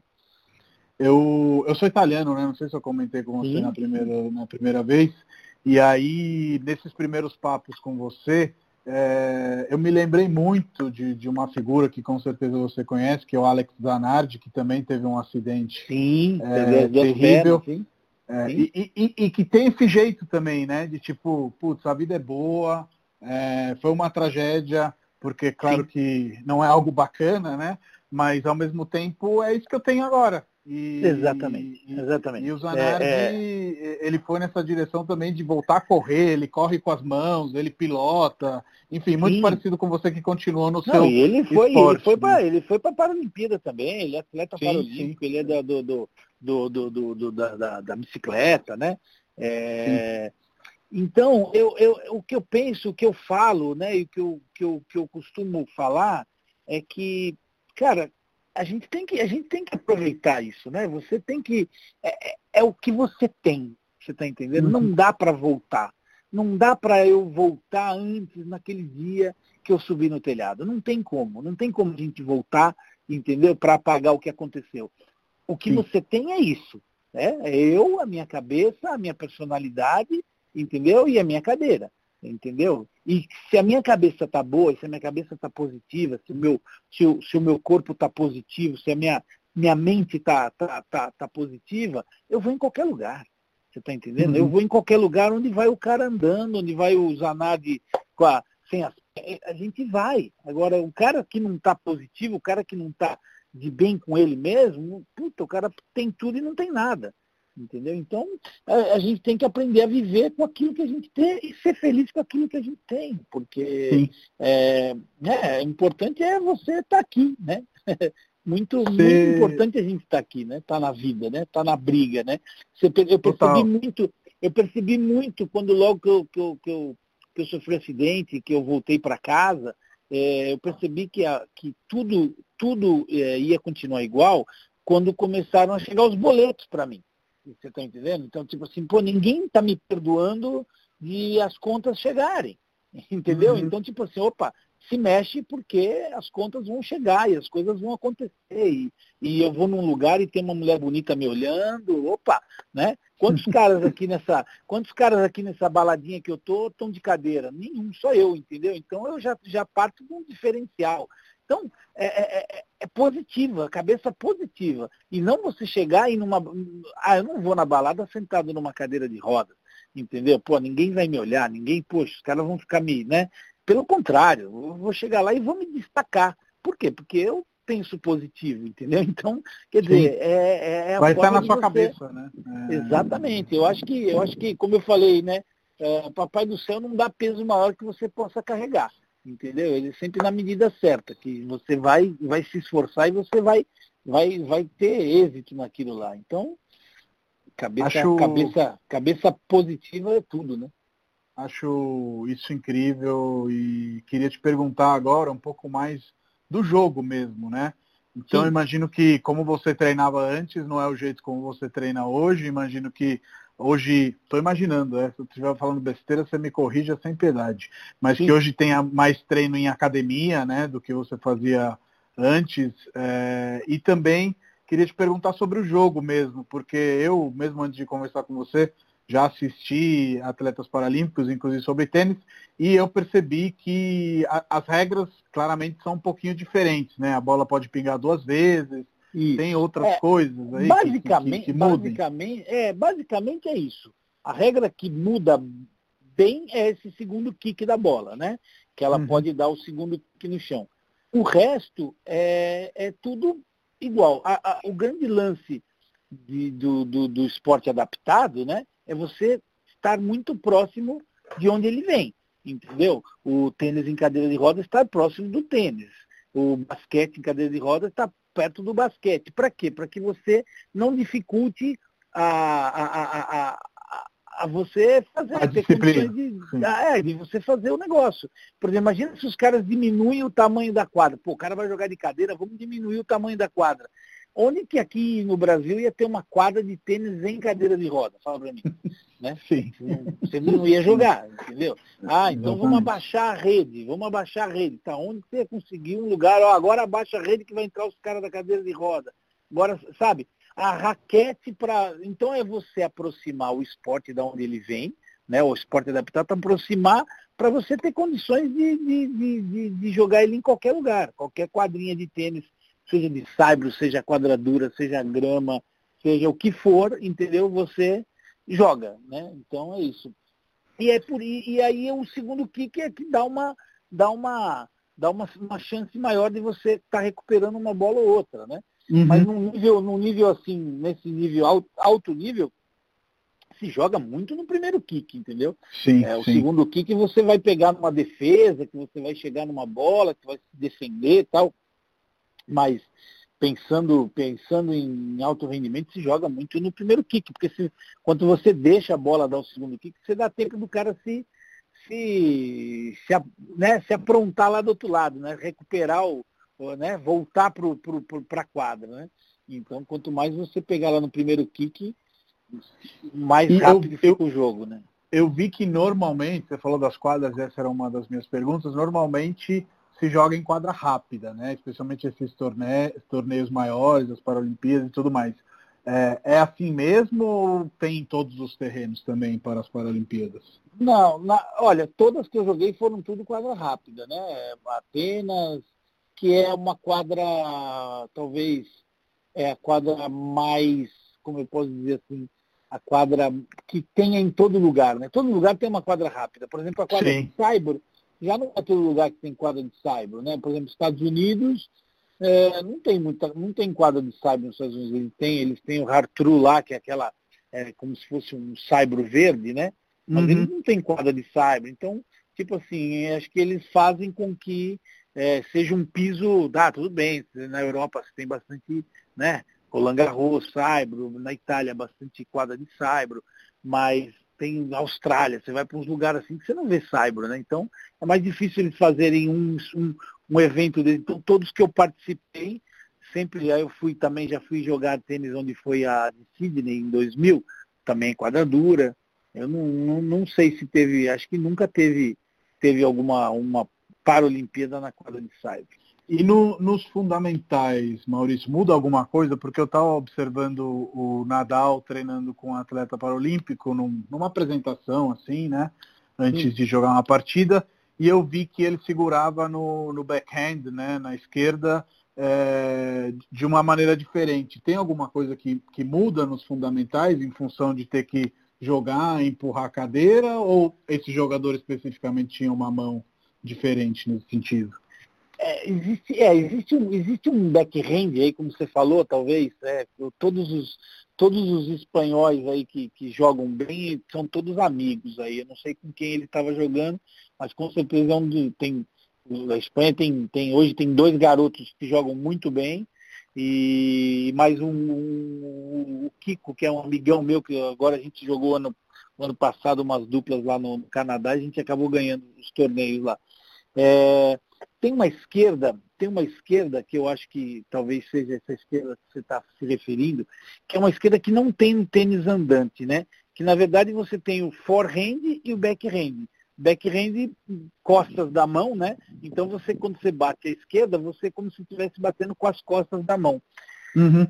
Eu, eu sou italiano, né? Não sei se eu comentei com você na primeira, na primeira vez. E aí, nesses primeiros papos com você, é, eu me lembrei muito de, de uma figura que com certeza você conhece, que é o Alex Zanardi, que também teve um acidente sim, é, terrível. Pernas. É, e, e, e, que tem esse jeito também, né? De tipo, putz, a vida é boa, é, foi uma tragédia, porque claro Sim. que não é algo bacana, né? Mas ao mesmo tempo é isso que eu tenho agora. E, exatamente, exatamente. E o Zanardi, é, é... ele foi nessa direção também de voltar a correr, ele corre com as mãos, ele pilota, enfim, muito Sim. parecido com você que continuou no Não, seu ele foi, esporte, ele foi para né? ele foi para Paralimpíada também, ele é atleta sim, paralímpico, sim. ele é do, do, do, do, do da, da, da, bicicleta, né? É, então, eu, eu, o que eu penso, o que eu falo, né, e o que eu, que eu, que eu costumo falar é que, cara, a gente tem que, a gente tem que aproveitar isso, né? Você tem que. É, é, é o que você tem, você está entendendo? Uhum. Não dá para voltar. Não dá para eu voltar antes, naquele dia que eu subi no telhado. Não tem como. Não tem como a gente voltar, entendeu? Para apagar o que aconteceu. O que Sim. você tem é isso. Né? É eu, a minha cabeça, a minha personalidade, entendeu? E a minha cadeira entendeu? E se a minha cabeça está boa, se a minha cabeça está positiva, se o, meu, se, o, se o meu corpo está positivo, se a minha, minha mente está tá, tá, tá positiva, eu vou em qualquer lugar. Você está entendendo? Uhum. Eu vou em qualquer lugar onde vai o cara andando, onde vai o Zanardi com a, sem as, a gente vai. Agora, o cara que não está positivo, o cara que não está de bem com ele mesmo, puta, o cara tem tudo e não tem nada. Entendeu? Então, a, a, gente tem que aprender a viver com aquilo que a gente tem e ser feliz com aquilo que a gente tem. Porque é, né, importante é você estar tá aqui, né? muito, muito importante a gente estar tá aqui, né? Estar tá na vida, né? Estar tá na briga, né? Você, eu percebi Total. muito, eu percebi muito quando logo que eu, que eu, que eu, que eu sofri um acidente, que eu voltei para casa, é, eu percebi que, a, que tudo, tudo é, ia continuar igual quando começaram a chegar os boletos para mim. Você está entendendo? Então, tipo assim, pô, ninguém está me perdoando de as contas chegarem. Entendeu? Uhum. Então, tipo assim, opa, se mexe porque as contas vão chegar e as coisas vão acontecer. E, e eu vou num lugar e tem uma mulher bonita me olhando, opa, né? Quantos caras aqui nessa, quantos caras aqui nessa baladinha que eu tô estão de cadeira? Nenhum, só eu, entendeu? Então eu já, já parto de um diferencial. Então, é, é, é, é, positiva, cabeça positiva. E não você chegar e numa. Ah, eu não vou na balada sentado numa cadeira de rodas. Entendeu? Pô, ninguém vai me olhar, ninguém, poxa, os caras vão ficar me. Né? Pelo contrário, eu vou chegar lá e vou me destacar. Por quê? Porque eu penso positivo, entendeu? Então, quer dizer, é, é Vai estar na sua você... cabeça, né? É... Exatamente. Eu acho que, eu acho que, como eu falei, né? É, Papai do céu não dá peso maior que você possa carregar entendeu? Ele sempre na medida certa, que você vai, vai se esforçar e você vai, vai, vai ter êxito naquilo lá. Então, cabeça, Acho... cabeça, cabeça positiva é tudo, né? Acho isso incrível e queria te perguntar agora um pouco mais do jogo mesmo, né? Então Sim. imagino que como você treinava antes não é o jeito como você treina hoje. Imagino que hoje, estou imaginando, né? se eu estiver falando besteira, você me corrija sem piedade, mas Sim. que hoje tenha mais treino em academia, né, do que você fazia antes, é, e também queria te perguntar sobre o jogo mesmo, porque eu, mesmo antes de conversar com você, já assisti atletas paralímpicos, inclusive sobre tênis, e eu percebi que a, as regras claramente são um pouquinho diferentes, né? A bola pode pingar duas vezes, isso. Tem outras é, coisas aí basicamente, que, que, que basicamente, é, basicamente é isso. A regra que muda bem é esse segundo kick da bola, né? Que ela uhum. pode dar o segundo kick no chão. O resto é, é tudo igual. A, a, o grande lance de, do, do, do esporte adaptado, né? É você estar muito próximo de onde ele vem. Entendeu? O tênis em cadeira de rodas está próximo do tênis. O basquete em cadeira de rodas está perto do basquete. Para quê? Para que você não dificulte a, a, a, a você fazer, a disciplina. De, é, de você fazer o negócio. Por exemplo, imagina se os caras diminuem o tamanho da quadra. Pô, o cara vai jogar de cadeira, vamos diminuir o tamanho da quadra. Onde que aqui no Brasil ia ter uma quadra de tênis em cadeira de roda? Fala para mim. Né? Sim. Você não ia jogar, entendeu? Ah, então vamos abaixar a rede, vamos abaixar a rede. Tá, onde você ia conseguir um lugar, ó, agora abaixa a rede que vai entrar os caras da cadeira de roda. Agora, sabe, a raquete para. Então é você aproximar o esporte da onde ele vem, né? O esporte adaptado para aproximar para você ter condições de, de, de, de, jogar ele em qualquer lugar, qualquer quadrinha de tênis seja de saibro, seja quadradura, seja grama, seja o que for, entendeu? Você joga, né? Então é isso. E, é por, e, aí o segundo kick é que dá uma, dá uma, dá uma, uma chance maior de você estar tá recuperando uma bola ou outra, né? Uhum. Mas num nível, num nível assim, nesse nível alto, alto nível, se joga muito no primeiro kick, entendeu? Sim, é, o sim. segundo kick você vai pegar numa defesa, que você vai chegar numa bola, que vai se defender e tal. Mas pensando, pensando em alto rendimento, se joga muito no primeiro kick, porque se, quando você deixa a bola dar o segundo kick, você dá tempo do cara se, se, se, né, se aprontar lá do outro lado, né? Recuperar o, né? voltar para a quadra. Né? Então, quanto mais você pegar lá no primeiro kick, mais e rápido eu, fica eu, o jogo. Né? Eu vi que normalmente, você falou das quadras, essa era uma das minhas perguntas, normalmente se joga em quadra rápida, né? especialmente esses torneios, torneios maiores, as Paralimpíadas e tudo mais. É, é, assim mesmo ou tem em todos os terrenos também para as Paralimpíadas? Não, na, olha, todas que eu joguei foram tudo quadra rápida, né? Apenas que é uma quadra, talvez, é a quadra mais, como eu posso dizer assim, a quadra que tenha em todo lugar, né? Todo lugar tem uma quadra rápida. Por exemplo, a quadra Sim. de cyber, já não é todo lugar que tem quadra de cyber, né? Por exemplo, Estados Unidos é, não tem muita, não tem quadra de cyber nos Estados Unidos. Eles têm, eles têm o hard true lá, que é aquela, é, como se fosse um cyber verde, né? Mas uhum. eles não têm quadra de cyber. Então, tipo assim, acho que eles fazem com que é, seja um piso, dá, tudo bem, na Europa você tem bastante, né, Roland Garros, Saibro, na Itália bastante quadra de Saibro, mas tem Austrália, você vai para uns lugares assim que você não vê Saibro, né? Então é mais difícil eles fazerem um, um, um evento dele. Então todos que eu participei, sempre eu fui também, já fui jogar tênis onde foi a de Sydney em 2000, também quadradura. Eu não, não, não sei se teve, acho que nunca teve teve alguma uma Paralimpíada na quadra de cyber. E no, nos fundamentais, Maurício, muda alguma coisa? Porque eu estava observando o Nadal treinando com um atleta paralímpico num, numa apresentação, assim, né? Antes Sim. de jogar uma partida, e eu vi que ele segurava no, no backhand, né? Na esquerda, é, de uma maneira diferente. Tem alguma coisa que, que muda nos fundamentais em função de ter que jogar, empurrar a cadeira, ou esse jogador especificamente tinha uma mão diferente nesse sentido. É, existe, é, existe, um, existe um backhand aí, como você falou, talvez, é, todos, os, todos os espanhóis aí que, que jogam bem são todos amigos aí. Eu não sei com quem ele estava jogando, mas com certeza é um tem. A Espanha tem, tem, hoje tem dois garotos que jogam muito bem, e mais um, um, o Kiko, que é um amigão meu, que agora a gente jogou ano, ano passado umas duplas lá no, no Canadá, a gente acabou ganhando os torneios lá. É, tem uma esquerda, tem uma esquerda que eu acho que talvez seja essa esquerda que você está se referindo, que é uma esquerda que não tem um tênis andante, né? Que na verdade você tem o forehand e o backhand. Backhand costas da mão, né? Então você quando você bate à esquerda, você é como se estivesse batendo com as costas da mão. Uhum.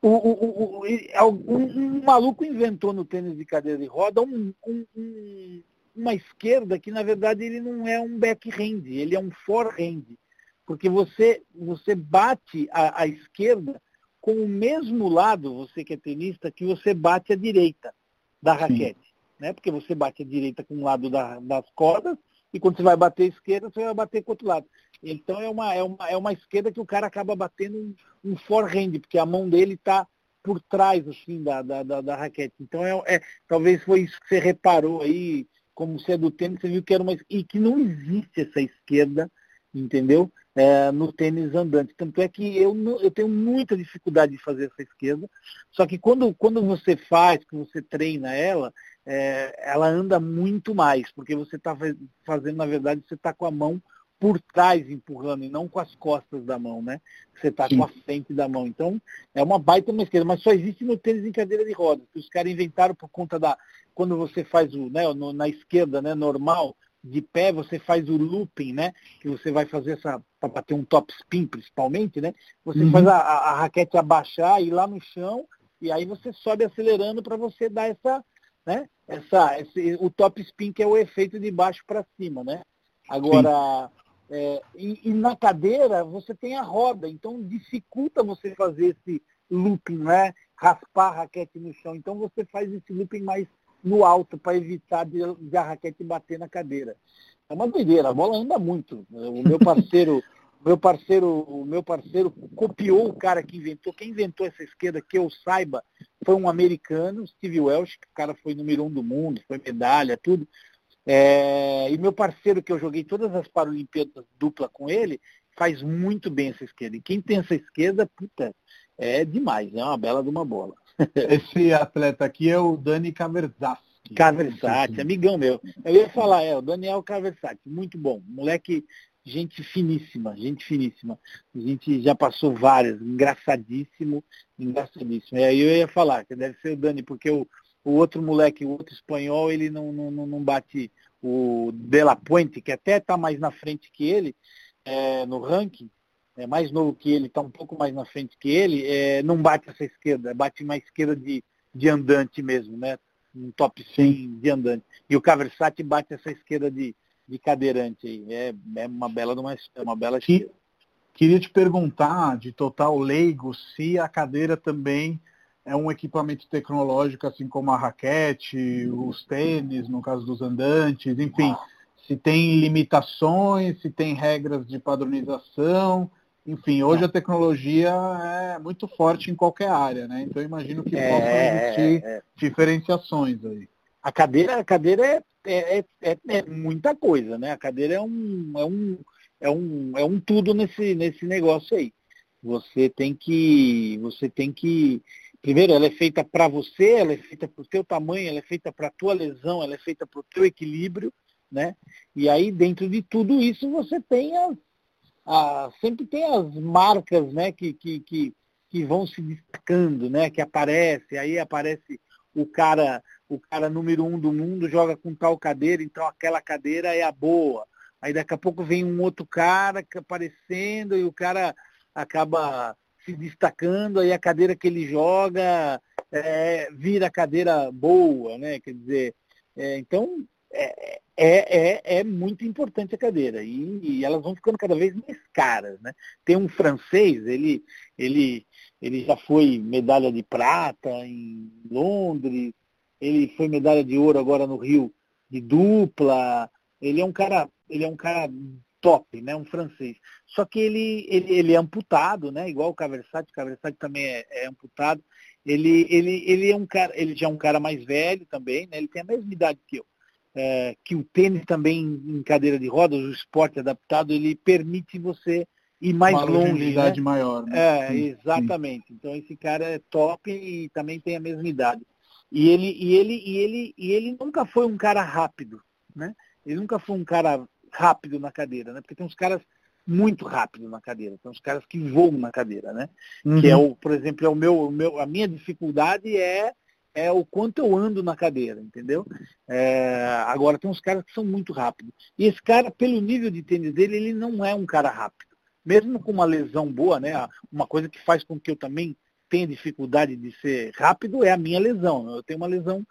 O, o, o, um, um, maluco inventou no tênis de cadeira de roda um, um, uma esquerda que na verdade ele não é um backhand, ele é um forehand. Porque você, você bate a, a esquerda com o mesmo lado, você que é tenista, que você bate a direita da raquete. Né? Porque você bate a direita com o lado da, das cordas e quando você vai bater a esquerda, você vai bater com o outro lado. Então é uma, é uma, é uma esquerda que o cara acaba batendo um, um forehand, porque a mão dele está por trás assim, da, da, da, da raquete. Então é, é, talvez foi isso que você reparou aí como você é do tênis, você viu que era uma. E que não existe essa esquerda, entendeu? É, no tênis andante. Tanto é que eu, eu tenho muita dificuldade de fazer essa esquerda. Só que quando, quando você faz, que você treina ela, é, ela anda muito mais, porque você está fazendo, na verdade, você está com a mão por trás empurrando e não com as costas da mão, né? Você está com a frente da mão. Então, é uma baita uma esquerda, mas só existe no tênis em cadeira de rodas, que os caras inventaram por conta da. Quando você faz o, né, no, na esquerda, né, normal, de pé, você faz o looping, né? Que você vai fazer essa. para bater um top spin principalmente, né? Você uhum. faz a, a, a raquete abaixar, ir lá no chão, e aí você sobe acelerando para você dar essa. Né? Essa, esse, o top spin que é o efeito de baixo para cima, né? Agora, Sim é, e, e, na cadeira você tem a roda, então dificulta você fazer esse looping, né? raspar a raquete no chão. Então você faz esse looping mais no alto para evitar de, de, a raquete bater na cadeira. É uma doideira, a bola anda muito. O meu parceiro, meu parceiro, o meu parceiro copiou o cara que inventou. Quem inventou essa esquerda, que eu saiba, foi um americano, Steve Welsh, que o cara foi número um do mundo, foi medalha, tudo. É, e meu parceiro, que eu joguei todas as Paralimpíadas dupla com ele, faz muito bem essa esquerda. E quem tem essa esquerda, puta, é demais, é uma bela de uma bola. Esse atleta aqui é o Dani Caversati. Caversati, amigão meu. Eu ia falar, é, o Daniel Caversati, muito bom. Moleque, gente finíssima, gente finíssima. A gente já passou várias, engraçadíssimo, engraçadíssimo. E aí eu ia falar, que deve ser o Dani, porque o, o outro moleque, o outro espanhol, ele não, não, não bate o De La Puente, que até está mais na frente que ele é, no ranking, é mais novo que ele, está um pouco mais na frente que ele, é, não bate essa esquerda, bate uma esquerda de, de andante mesmo, né? Um top 100 de andante. E o Caversati bate essa esquerda de, de cadeirante aí. É, é uma bela uma, é uma bela esquerda. Queria te perguntar, de total leigo, se a cadeira também é um equipamento tecnológico, assim como a raquete, os tênis, no caso dos andantes, enfim, se tem limitações, se tem regras de padronização, enfim, hoje a tecnologia é muito forte em qualquer área, né? Então imagino que é, possam existir é, é. diferenciações aí. A cadeira, a cadeira é, é, é, é, muita coisa, né? A cadeira é um, é um, é um, é um tudo nesse, nesse negócio aí. Você tem que, você tem que primeiro, ela é feita para você, ela é feita para o teu tamanho, ela é feita para a tua lesão, ela é feita para o teu equilíbrio, né? E aí, dentro de tudo isso, você tem as, sempre tem as marcas, né, que, que, que, que vão se destacando, né? Que aparece, aí aparece o cara, o cara número um do mundo joga com tal cadeira, então aquela cadeira é a boa. Aí daqui a pouco vem um outro cara aparecendo e o cara acaba se destacando, aí a cadeira que ele joga é, vira cadeira boa, né? Quer dizer, é, então é, é, é, é, muito importante a cadeira e, e, elas vão ficando cada vez mais caras, né? Tem um francês, ele, ele, ele já foi medalha de prata em Londres, ele foi medalha de ouro agora no Rio de dupla. Ele é um cara, ele é um cara top, né? Um francês. Só que ele, ele, ele é amputado, né? Igual o Caversati, o Caversati também é, é, amputado. Ele, ele, ele é um cara, ele já é um cara mais velho também, né? Ele tem a mesma idade que eu. É, que o tênis também em cadeira de rodas, o esporte adaptado, ele permite você ir mais Uma longe. Né? maior. Né? É, sim, exatamente. Sim. Então esse cara é top e também tem a mesma idade. E ele, e ele, e ele, e ele nunca foi um cara rápido, né? Ele nunca foi um cara rápido na cadeira, né? Porque tem uns caras muito rápidos na cadeira, tem uns caras que voam na cadeira, né? Uhum. Que é o, por exemplo, é o meu, o meu, a minha dificuldade é é o quanto eu ando na cadeira, entendeu? É, agora tem uns caras que são muito rápidos. E esse cara, pelo nível de tênis dele, ele não é um cara rápido. Mesmo com uma lesão boa, né? Uma coisa que faz com que eu também tenha dificuldade de ser rápido é a minha lesão. Eu tenho uma lesão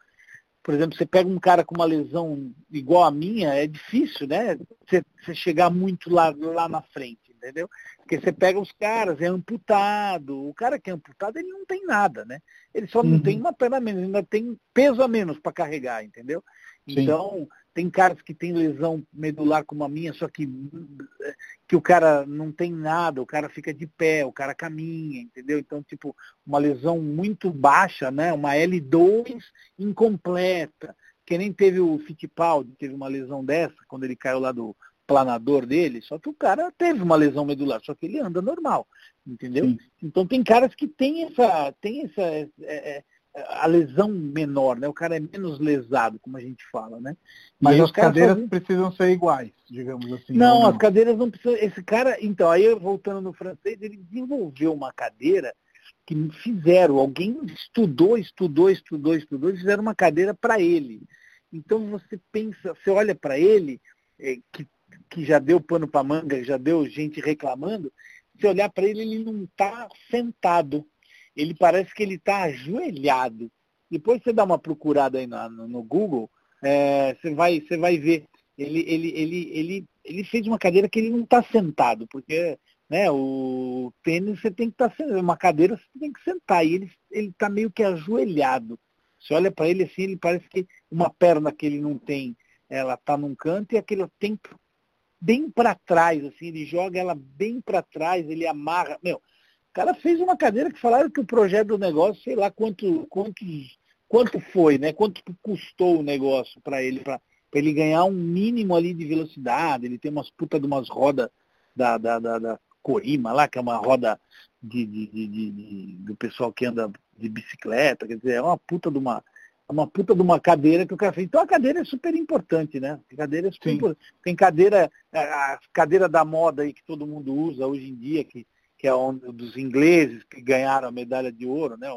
por exemplo, você pega um cara com uma lesão igual a minha, é difícil, né? Você, você chegar muito lá, lá na frente, entendeu? Porque você pega os caras, é amputado. O cara que é amputado, ele não tem nada, né? Ele só uhum. não tem uma perna a menos, ainda tem peso a menos para carregar, entendeu? Sim. Então, tem caras que têm lesão medular como a minha, só que, que o cara não tem nada, o cara fica de pé, o cara caminha, entendeu? Então, tipo, uma lesão muito baixa, né? Uma L2 incompleta. Que nem teve o Fittipaldi, teve uma lesão dessa, quando ele caiu lá do planador dele, só que o cara teve uma lesão medular, só que ele anda normal, entendeu? Sim. Então tem caras que têm essa, tem essa, é, é, a lesão menor, né? O cara é menos lesado, como a gente fala, né? Mas as cadeiras fazem... precisam ser iguais, digamos assim. Não, não, as cadeiras não precisam. Esse cara, então, aí voltando no francês, ele desenvolveu uma cadeira que fizeram, alguém estudou, estudou, estudou, estudou, e fizeram uma cadeira para ele. Então você pensa, você olha para ele, é, que, que já deu pano para manga, já deu gente reclamando, se olhar para ele, ele não está sentado ele parece que ele está ajoelhado. Depois você dá uma procurada aí no, no, no Google, é, você, vai, você vai ver. Ele, ele, ele, ele, ele fez uma cadeira que ele não está sentado, porque Né? O tênis você tem que estar tá, uma cadeira você tem que sentar. E ele ele está meio que ajoelhado. Você olha para ele assim, ele parece que uma perna que ele não tem, ela está num canto e aquele tem bem para trás, assim, ele joga ela bem para trás, ele amarra. Meu, cara fez uma cadeira que falaram que o projeto do negócio, sei lá quanto, quanto, quanto foi, né? Quanto custou o negócio para ele, para ele ganhar um mínimo ali de velocidade, ele tem umas putas de umas rodas da, da, da, da Corima lá, que é uma roda de, de, de, de, do pessoal que anda de bicicleta, quer dizer, é uma puta de uma, é uma puta de uma cadeira que o cara fez. Então a cadeira é super importante, né? A cadeira é super importante. Tem cadeira, a cadeira da moda aí que todo mundo usa hoje em dia, que, que é um dos ingleses que ganharam a medalha de ouro, né?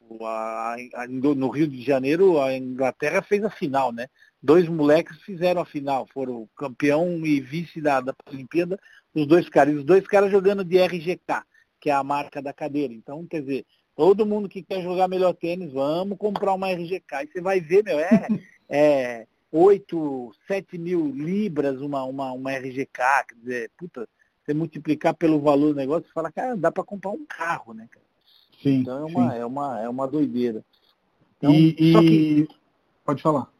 O, a, a, no Rio de Janeiro, a Inglaterra fez a final, né? Dois moleques fizeram a final, foram campeão e vice da, da Olimpíada, os dois caras, os dois caras jogando de RGK, que é a marca da cadeira. Então, quer dizer, Todo mundo que quer jogar melhor tênis, vamos comprar uma RGK. E você vai ver, meu, é, é 8, 7 mil libras uma, uma, uma RGK. Quer dizer, puta, você multiplicar pelo valor do negócio, você fala, cara, dá para comprar um carro, né, cara? Sim, então é uma, sim. é uma, é uma doideira. Então, e, e... Que... Pode falar.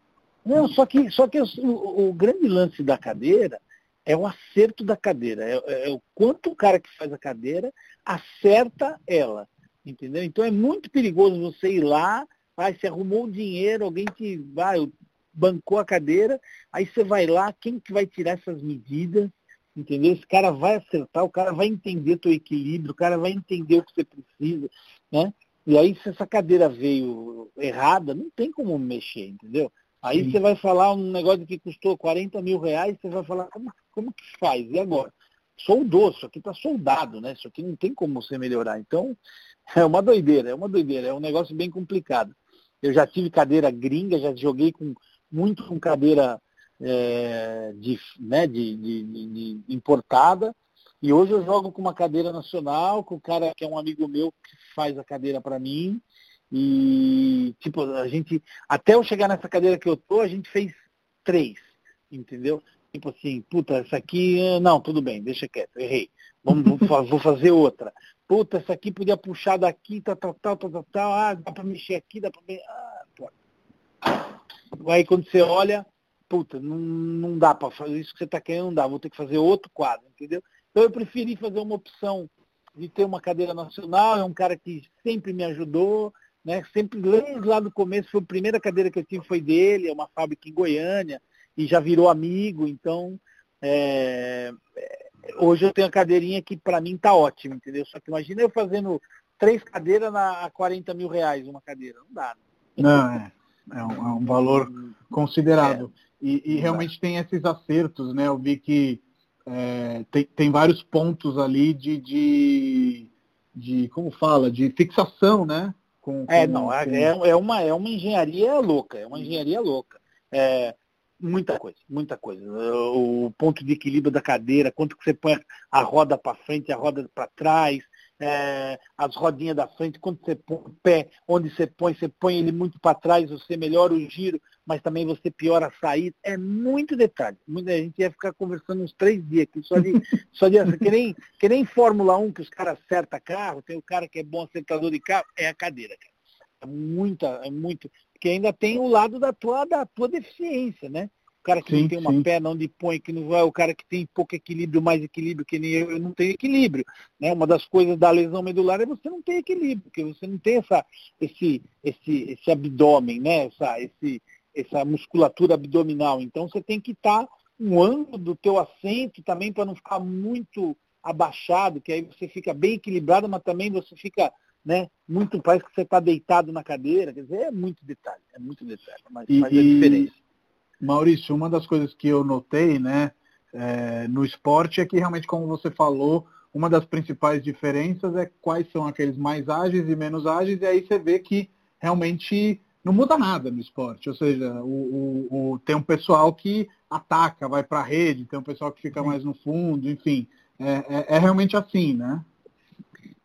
Não, só que, só que o, o, grande lance da cadeira é o acerto da cadeira. É, é, é o quanto o cara que faz a cadeira acerta ela. Entendeu? Então é muito perigoso você ir lá, aí você arrumou o dinheiro, alguém te vai, bancou a cadeira, aí você vai lá, quem que vai tirar essas medidas? Entendeu? Esse cara vai acertar, o cara vai entender teu equilíbrio, o cara vai entender o que você precisa, né? E aí se essa cadeira veio errada, não tem como mexer, entendeu? Aí Sim. você vai falar um negócio que custou 40 mil reais, você vai falar, como, como que faz? E agora? Soldou, isso aqui está soldado, né? Isso aqui não tem como você melhorar. Então, É uma doideira, é uma doideira, é um negócio bem complicado. Eu já tive cadeira gringa, já joguei com muito com cadeira é, de, né, de, de, de, importada. E hoje eu jogo com uma cadeira nacional, com o cara que é um amigo meu que faz a cadeira para mim. E tipo, a gente, até eu chegar nessa cadeira que eu tô, a gente fez três, entendeu? Tipo assim, puta, essa aqui, não, tudo bem, deixa quieto, errei. Vamos, vou fazer outra puta, essa aqui podia puxar daqui, tal, tal, tal, tal, tal, tal, ah, dá para mexer aqui, dá para ah, pô. Aí quando você olha, puta, não, não dá para fazer isso que você está querendo, não dá, vou ter que fazer outro quadro, entendeu? Então eu preferi fazer uma opção de ter uma cadeira nacional, é um cara que sempre me ajudou, né? Sempre lá no começo, foi a primeira cadeira que eu tive foi dele, é uma fábrica em Goiânia, e já virou amigo, então é, hoje eu tenho a cadeirinha que para mim tá ótima, entendeu? Só que imagina eu fazendo três cadeiras na, a 40 mil reais uma cadeira. Não dá. Né? Não, é. É um, é um valor considerável. É. E, e realmente tem esses acertos, né? Eu vi que é, tem, tem vários pontos ali de, de, de, como fala, de fixação, né? Com, com, é, não, é, com... é, é, uma, é uma engenharia louca, é uma engenharia louca. É, Muita coisa, muita coisa. O ponto de equilíbrio da cadeira, quanto que você põe a roda para frente, a roda para trás, é, as rodinhas da frente, quando você põe o pé, onde você põe, você põe ele muito para trás, você melhora o giro, mas também você piora a saída. É muito detalhe. Muita gente ia ficar conversando uns três dias aqui, só de. só de que, nem, que nem Fórmula 1, que os caras acertam carro, tem o cara que é bom acertador de carro, é a cadeira, cara. É muita, é muito porque ainda tem o lado da tua, da tua deficiência, né? O cara que sim, não tem uma sim. perna onde põe, que não vai, o cara que tem pouco equilíbrio, mais equilíbrio, que nem eu, eu não tenho equilíbrio. Né? Uma das coisas da lesão medular é você não ter equilíbrio, porque você não tem essa, esse, esse, esse abdômen, né? essa, esse, essa musculatura abdominal. Então você tem que estar tá um ângulo do teu assento também para não ficar muito abaixado, que aí você fica bem equilibrado, mas também você fica né? Muito parece que você está deitado na cadeira, quer dizer, é muito detalhe, é muito detalhe, mas e, faz a diferença. Maurício, uma das coisas que eu notei, né, é, no esporte é que realmente, como você falou, uma das principais diferenças é quais são aqueles mais ágeis e menos ágeis, e aí você vê que realmente não muda nada no esporte. Ou seja, o, o, o tem um pessoal que ataca, vai para a rede, tem um pessoal que fica mais no fundo, enfim. É, é, é realmente assim, né?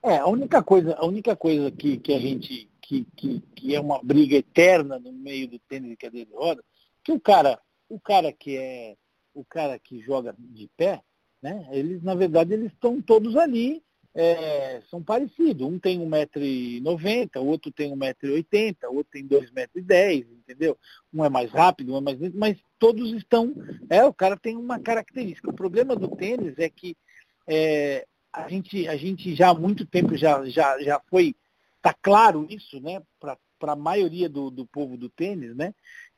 É, a única coisa, a única coisa que, que a gente, que, que, que é uma briga eterna no meio do tênis de cadeira de roda, que o cara, o cara que é, o cara que joga de pé, Né? Eles, na verdade, eles estão todos ali, é, são parecidos. Um tem 1,90m, o outro tem 1,80m, o outro tem 2,10m, entendeu? Um é mais rápido, um é mais lento, mas todos estão. É, o cara tem uma característica. O problema do tênis é que é, a, gente, a gente já há muito tempo já, já, já foi. Está claro isso, né? Para a maioria do, do povo do tênis, né?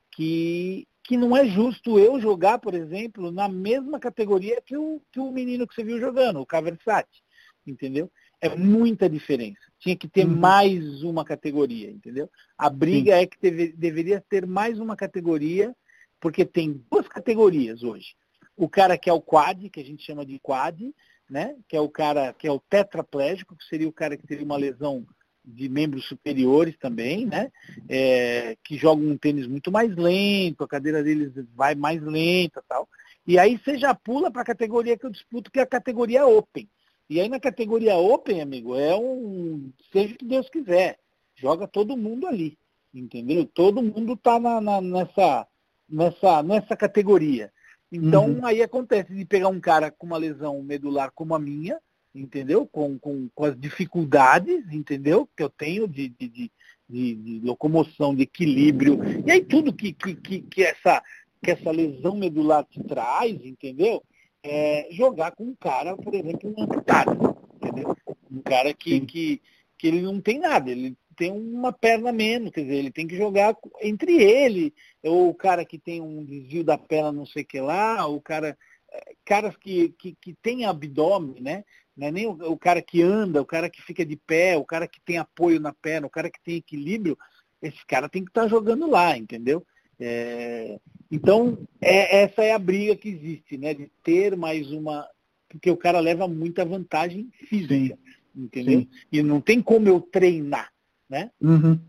Que que não é justo eu jogar, por exemplo, na mesma categoria que o, que o menino que você viu jogando, o Caversati, entendeu? É muita diferença. Tinha que ter uhum. mais uma categoria, entendeu? A briga Sim. é que deve, deveria ter mais uma categoria, porque tem duas categorias hoje. O cara que é o quad, que a gente chama de quad, né? Que é o cara que é o tetraplégico, que seria o cara que teria uma lesão de membros superiores também, né? É, que jogam um tênis muito mais lento, a cadeira deles vai mais lenta tal. E aí você já pula para a categoria que eu disputo, que é a categoria Open. E aí na categoria Open, amigo, é um. Seja o que Deus quiser. Joga todo mundo ali. Entendeu? Todo mundo está na, na, nessa, nessa, nessa categoria. Então uhum. aí acontece de pegar um cara com uma lesão medular como a minha, entendeu? Com, com, com as dificuldades, entendeu? Que eu tenho de, de, de, de, de locomoção, de equilíbrio, e aí tudo que, que, que, que, essa, que essa lesão medular te traz, entendeu? É jogar com um cara, por exemplo, um amputado, entendeu? Um cara que, que, que ele não tem nada, ele tem uma perna menos, quer dizer, ele tem que jogar entre ele, ou o cara que tem um desvio da perna não sei o que lá, o cara é, caras que, que, que tem abdômen, né? É nem o, o, cara que anda, o cara que fica de pé, o cara que tem apoio na perna, o cara que tem equilíbrio, esse cara tem que estar tá jogando lá, entendeu? É, então, é, essa é a briga que existe, né? De ter mais uma. Porque o cara leva muita vantagem física, Sim. entendeu? Sim. E não tem como eu treinar, né? Uhum.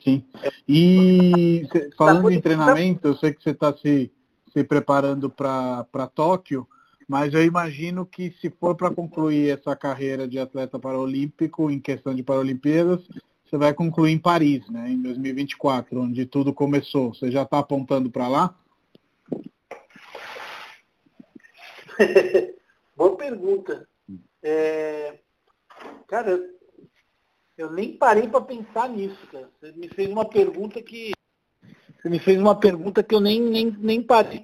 Sim. E falando em treinamento, eu sei que você está se, se preparando para Tóquio. Mas eu imagino que se for para concluir essa carreira de atleta paralímpico em questão de Paralimpíadas, você vai concluir em Paris, né, em 2024, onde tudo começou. Você já está apontando para lá? Boa pergunta. É... Cara, eu nem parei para pensar nisso, cara. Você me fez uma pergunta que você me fez uma pergunta que eu nem nem, nem parei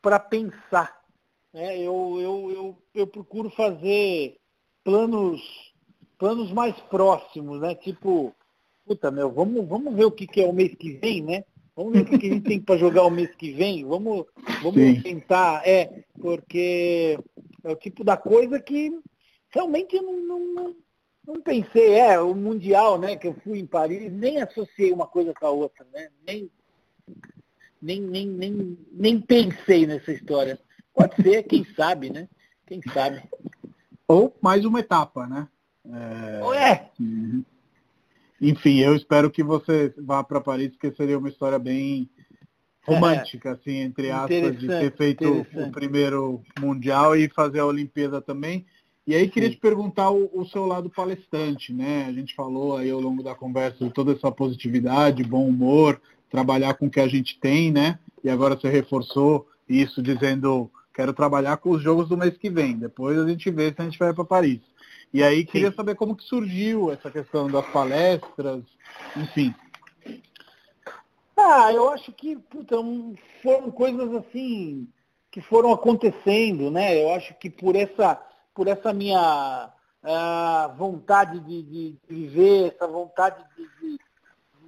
para pensar. Né? Eu, eu, eu, eu procuro fazer planos, planos mais próximos, né? Tipo, puta meu, vamos, vamos ver o que, que é o mês que vem, né? Vamos ver o que, que a gente tem para jogar o mês que vem. Vamos, vamos tentar. É, porque é o tipo da coisa que realmente eu não, não, não, não, pensei. É, o Mundial, né, que eu fui em Paris, nem associei uma coisa com a outra, né? Nem, nem, nem, nem, nem pensei nessa história. Pode ser, quem sabe, né? Quem sabe. Ou mais uma etapa, né? É... é. Uhum. Enfim, eu espero que você vá para Paris, porque seria uma história bem romântica, assim, entre aspas, de ter feito o primeiro Mundial e fazer a Olimpíada também. E aí queria Sim. te perguntar o, o, seu lado palestrante, né? A gente falou aí ao longo da conversa de toda essa positividade, bom humor, trabalhar com o que a gente tem, né? E agora você reforçou isso dizendo quero trabalhar com os jogos do mês que vem. Depois a gente vê se a gente vai para Paris. E aí queria Sim. saber como que surgiu essa questão das palestras, enfim. Ah, eu acho que puta, foram coisas assim que foram acontecendo, né? Eu acho que por essa, por essa minha uh, vontade de, de, viver, essa vontade de,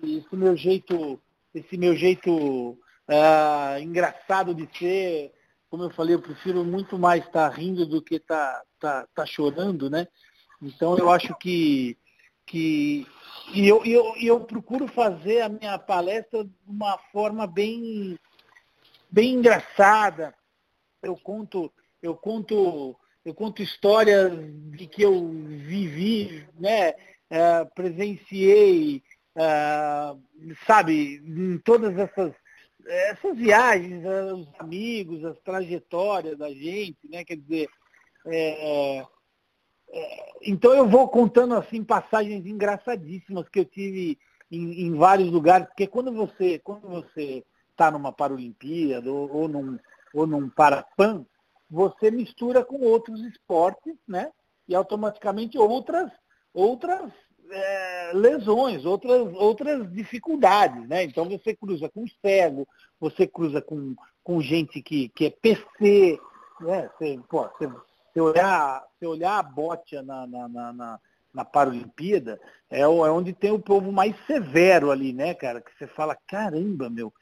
de, esse meu jeito, esse meu jeito uh, engraçado de ser, como eu falei, eu prefiro muito mais estar tá rindo do que estar tá, tá, tá chorando, né? Então eu acho que, que e eu, eu, eu procuro fazer a minha palestra de uma forma bem, bem engraçada. Eu conto, eu conto, eu conto histórias de que eu vivi, né? Uh, presenciei, uh, sabe, em todas essas essas viagens, né, os amigos, as trajetórias da gente, né? Quer dizer, é, é, então eu vou contando assim passagens engraçadíssimas que eu tive em, em vários lugares, porque quando você quando você está numa Paralimpíada ou, ou num ou num Parapan, você mistura com outros esportes, né? E automaticamente outras, outras é, lesões, outras, outras dificuldades, né? Então você cruza com cego, você cruza com, com gente que, que é PC, né? Você, pô, você, você olhar, você olhar a bote na, na, na, na na Paralimpíada, é, é onde tem o povo mais severo ali, né, cara? Que você fala, caramba, meu,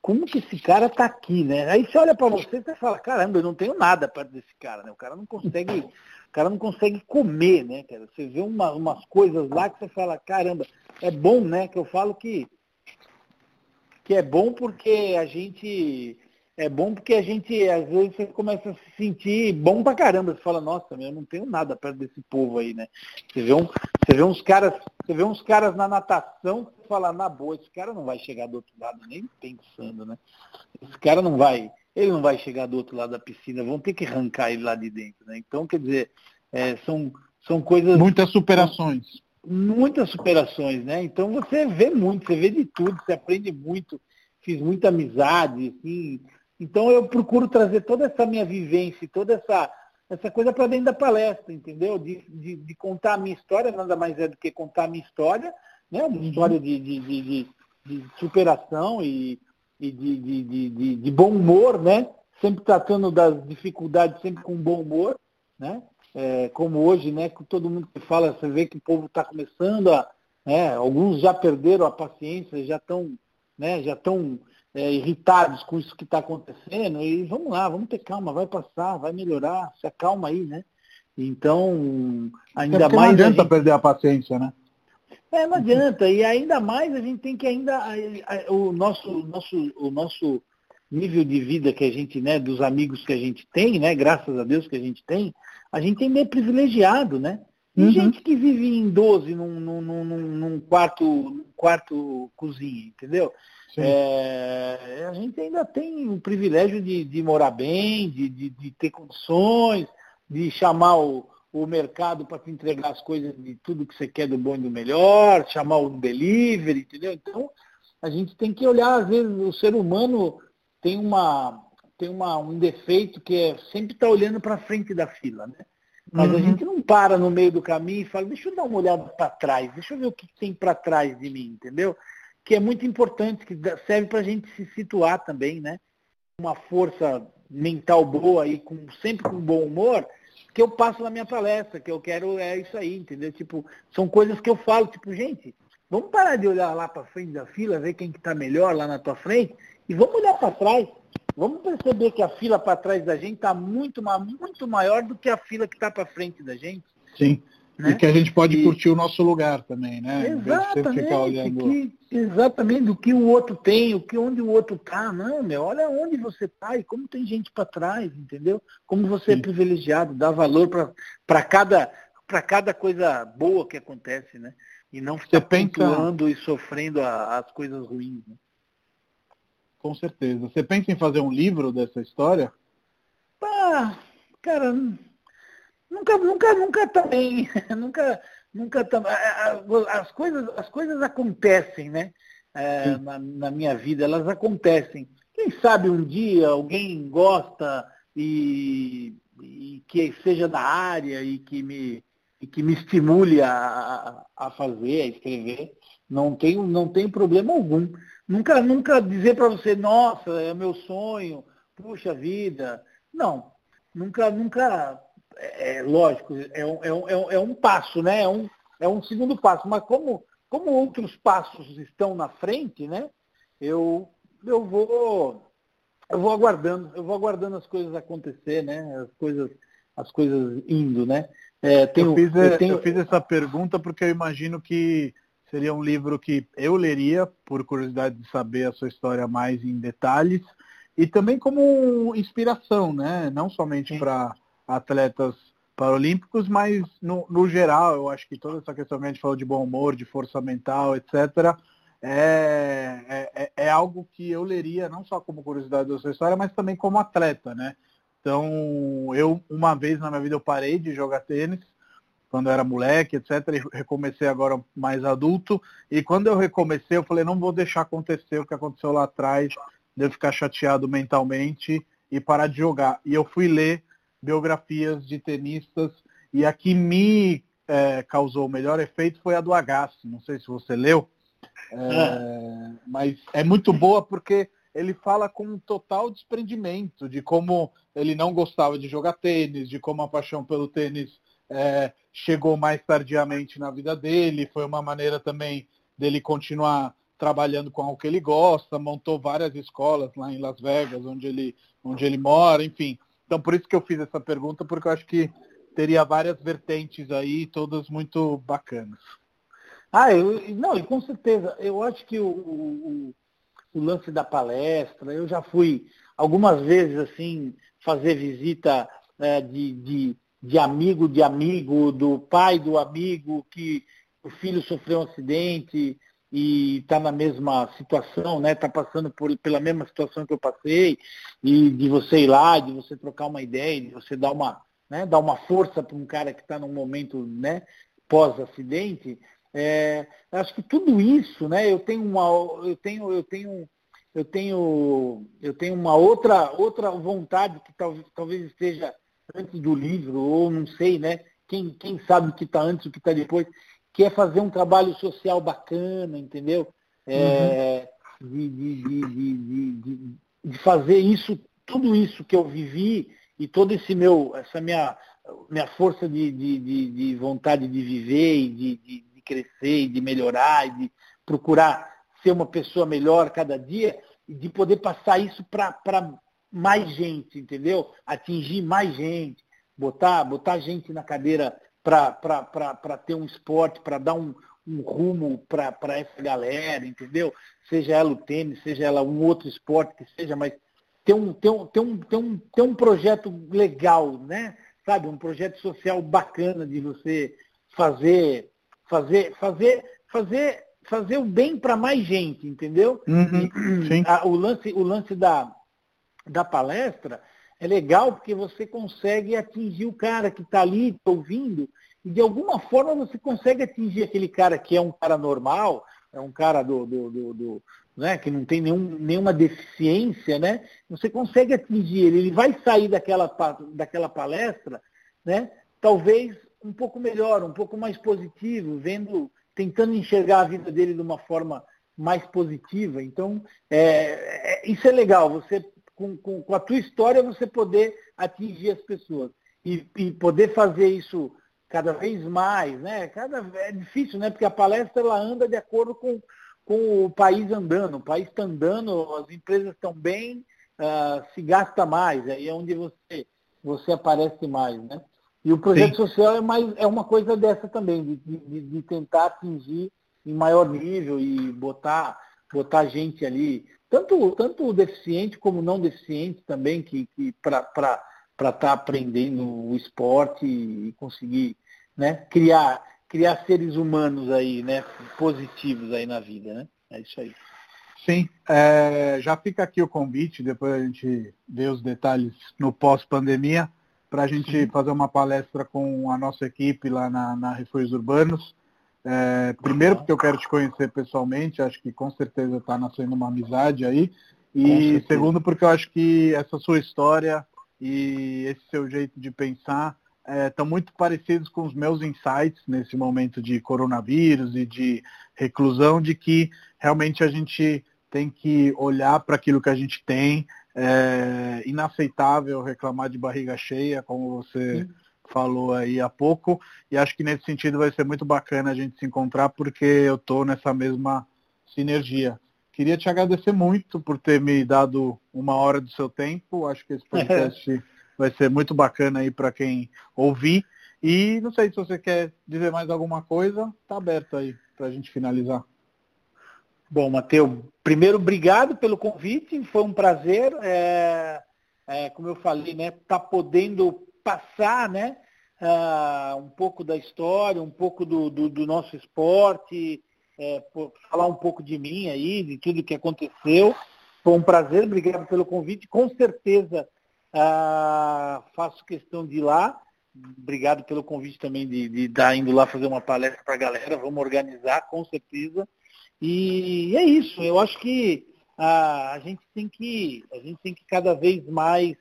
como que esse cara tá aqui, né? Aí você olha para você e fala, caramba, eu não tenho nada perto desse cara, né? O cara não consegue, o cara não consegue comer, né, cara? Você vê uma, umas coisas lá que você fala, caramba, é bom, né? Que eu falo que que é bom porque a gente é bom porque a gente, às vezes, você começa a se sentir bom pra caramba. Você fala, nossa, eu não tenho nada perto desse povo aí, né? Você vê, um, você vê uns caras, você vê uns caras na natação, você fala, na boa, esse cara não vai chegar do outro lado, nem pensando, né? Esse cara não vai, ele não vai chegar do outro lado da piscina, vão ter que arrancar ele lá de dentro, né? Então, quer dizer, é, são, são coisas. Muitas superações. Muitas superações, né? Então você vê muito, você vê de tudo, você aprende muito, fiz muita amizade, assim, então eu procuro trazer toda essa minha vivência, toda essa, essa coisa para dentro da palestra, entendeu? De, de, de, contar a minha história, nada mais é do que contar a minha história, né? Uma uhum. história de, de, de, superação e, e de, de, de, de, bom humor, né? Sempre tratando das dificuldades, sempre com bom humor, né? É, como hoje, né? Com todo mundo que fala, você vê que o povo está começando a. Né, alguns já perderam a paciência, já estão né, já estão é, irritados com isso que está acontecendo, e vamos lá, vamos ter calma, vai passar, vai melhorar, se acalma aí, né? Então, ainda é mais. Não adianta gente... perder a paciência, né? É, não adianta. E ainda mais a gente tem que ainda. O nosso, nosso, o nosso nível de vida que a gente, né, dos amigos que a gente tem, né? Graças a Deus que a gente tem, a gente é meio privilegiado, né? Tem uhum. gente que vive em 12 num, num, num, num quarto, num quarto cozinha, entendeu? É, a gente ainda tem o privilégio de, de morar bem, de, de, de, ter condições, de chamar o, o mercado para te entregar as coisas de tudo que você quer do bom e do melhor, chamar o delivery, entendeu? Então, a gente tem que olhar, às vezes, o ser humano tem uma tem uma, um defeito que é sempre estar tá olhando para frente da fila, né? Mas uhum. a gente não para no meio do caminho e fala, deixa eu dar uma olhada para trás, deixa eu ver o que tem para trás de mim, entendeu? Que é muito importante, que serve para a gente se situar também, né? Uma força mental boa e com, sempre com bom humor, que eu passo na minha palestra, que eu quero é isso aí, entendeu? Tipo, são coisas que eu falo, tipo, gente, vamos parar de olhar lá para frente da fila, ver quem que está melhor lá na tua frente, e vamos olhar para trás Vamos perceber que a fila para trás da gente está muito, muito maior do que a fila que está para frente da gente. Sim. Né? E que a gente pode e... curtir o nosso lugar também, né? Exatamente, que, exatamente do que o outro tem, o que onde o outro está. Não, meu, olha onde você está e como tem gente para trás, entendeu? Como você é Sim. é privilegiado, dá valor para cada, cada coisa boa que acontece, né? E não ficar pensando e sofrendo a, as coisas ruins. Né? Com certeza. Você pensa em fazer um livro dessa história? Ah, cara, nunca, nunca, nunca também, nunca, nunca também. As coisas, as coisas acontecem, né? É, na, na, minha vida, elas acontecem. Quem sabe um dia alguém gosta e, e que seja da área e que me, e que me estimule a, a fazer, a escrever. Não tem, não tem problema algum. Nunca, nunca dizer para você, nossa, é meu sonho, puxa vida. Não, nunca, nunca, é, é lógico, é um, é, um, é um passo, né? É um, é um segundo passo. Mas como, como outros passos estão na frente, né? Eu, eu vou eu vou aguardando, eu vou aguardando as coisas acontecer, né? As coisas, as coisas indo, né? É, tenho, eu, fiz, eu, tenho... eu fiz essa pergunta porque eu imagino que Seria um livro que eu leria, por curiosidade de saber a sua história mais em detalhes, e também como inspiração, né? Não somente para atletas paralímpicos, mas no, no, geral, eu acho que toda essa questão que a gente falou de bom humor, de força mental, etc., é, é, é, é algo que eu leria não só como curiosidade da sua história, mas também como atleta, né? Então, eu, uma vez na minha vida, eu parei de jogar tênis, quando eu era moleque, etc. E recomecei agora mais adulto. E quando eu recomecei, eu falei, não vou deixar acontecer o que aconteceu lá atrás, de eu ficar chateado mentalmente e parar de jogar. E eu fui ler biografias de tenistas e a que me é, causou o melhor efeito foi a do Agassi. Não sei se você leu, é, é, mas é muito boa porque ele fala com um total desprendimento de como ele não gostava de jogar tênis, de como a paixão pelo tênis é, chegou mais tardiamente na vida dele, foi uma maneira também dele continuar trabalhando com o que ele gosta, montou várias escolas lá em Las Vegas, onde ele, onde ele mora, enfim. Então por isso que eu fiz essa pergunta, porque eu acho que teria várias vertentes aí, todas muito bacanas. Ah, eu, não, e com certeza. Eu acho que o, o, o lance da palestra, eu já fui algumas vezes assim, fazer visita é, de, de, de amigo de amigo, do pai do amigo, que o filho sofreu um acidente e está na mesma situação, né? Está passando por, pela mesma situação que eu passei, e de você ir lá, de você trocar uma ideia, de você dar uma, né, dar uma força para um cara que está num momento né, pós-acidente, é, acho que tudo isso, né, eu tenho uma, eu tenho, eu tenho, eu tenho, eu tenho uma outra, outra vontade que talvez, talvez esteja antes do livro, ou não sei, né? Quem, quem sabe o que está antes, o que está depois, que é fazer um trabalho social bacana, entendeu? É, uhum. de, de, de, de, fazer isso, tudo isso que eu vivi e todo esse meu, essa minha, minha força de, vontade de viver e de, crescer e de melhorar e de procurar ser uma pessoa melhor cada dia e de poder passar isso para mais gente, entendeu? Atingir mais gente, botar, botar gente na cadeira para ter um esporte, para dar um, um rumo para essa galera, entendeu? Seja ela o tênis, seja ela um outro esporte que seja, mas ter um, ter um, ter um, ter um, ter um projeto legal, né? Sabe, um projeto social bacana de você fazer fazer, fazer, fazer, fazer o bem para mais gente, entendeu? Uhum, a, o lance, o lance da, da palestra é legal porque você consegue atingir o cara que está ali ouvindo e de alguma forma você consegue atingir aquele cara que é um cara normal, é um cara do, do, do, do né, que não tem nenhum, nenhuma deficiência, né? Você consegue atingir ele, ele vai sair daquela, daquela palestra, né? Talvez um pouco melhor, um pouco mais positivo, vendo, tentando enxergar a vida dele de uma forma mais positiva. Então, é, é, isso é legal, você com, com, com, a tua história você poder atingir as pessoas e, e, poder fazer isso cada vez mais, né? Cada, é difícil, né? Porque a palestra ela anda de acordo com, com o país andando. O país está andando, as empresas estão bem, uh, se gasta mais, aí é onde você, você aparece mais, né? E o projeto Sim. social é, mais, é uma coisa dessa também, de, de, de, tentar atingir em maior nível e botar, botar gente ali, tanto, tanto deficiente como não deficiente também, que, que para estar tá aprendendo o esporte e conseguir né, criar, criar seres humanos aí, né, positivos aí na vida, né? É isso aí. Sim, é, já fica aqui o convite, depois a gente vê os detalhes no pós-pandemia para a gente Sim. fazer uma palestra com a nossa equipe lá na, na Refúgios Urbanos. É, primeiro porque eu quero te conhecer pessoalmente, acho que com certeza está nascendo uma amizade aí. E segundo porque eu acho que essa sua história e esse seu jeito de pensar estão é, muito parecidos com os meus insights nesse momento de coronavírus e de reclusão, de que realmente a gente tem que olhar para aquilo que a gente tem, é inaceitável reclamar de barriga cheia, como você Sim. falou aí há pouco. E acho que nesse sentido vai ser muito bacana a gente se encontrar, porque eu estou nessa mesma sinergia. Queria te agradecer muito por ter me dado uma hora do seu tempo. Acho que esse podcast vai ser muito bacana aí para quem ouvir. E não sei se você quer dizer mais alguma coisa, está aberto aí para a gente finalizar. Bom, Matheus, primeiro, obrigado pelo convite, foi um prazer. É, é, como eu falei, né, tá podendo passar, né, uh, um pouco da história, um pouco do, do, do nosso esporte, é, falar um pouco de mim aí, de tudo que aconteceu. Foi um prazer, obrigado pelo convite. Com certeza uh, faço questão de ir lá. Obrigado pelo convite também de estar indo lá fazer uma palestra para a galera. Vamos organizar, com certeza. E é isso, eu acho que a, a, gente tem que, a gente tem que cada vez mais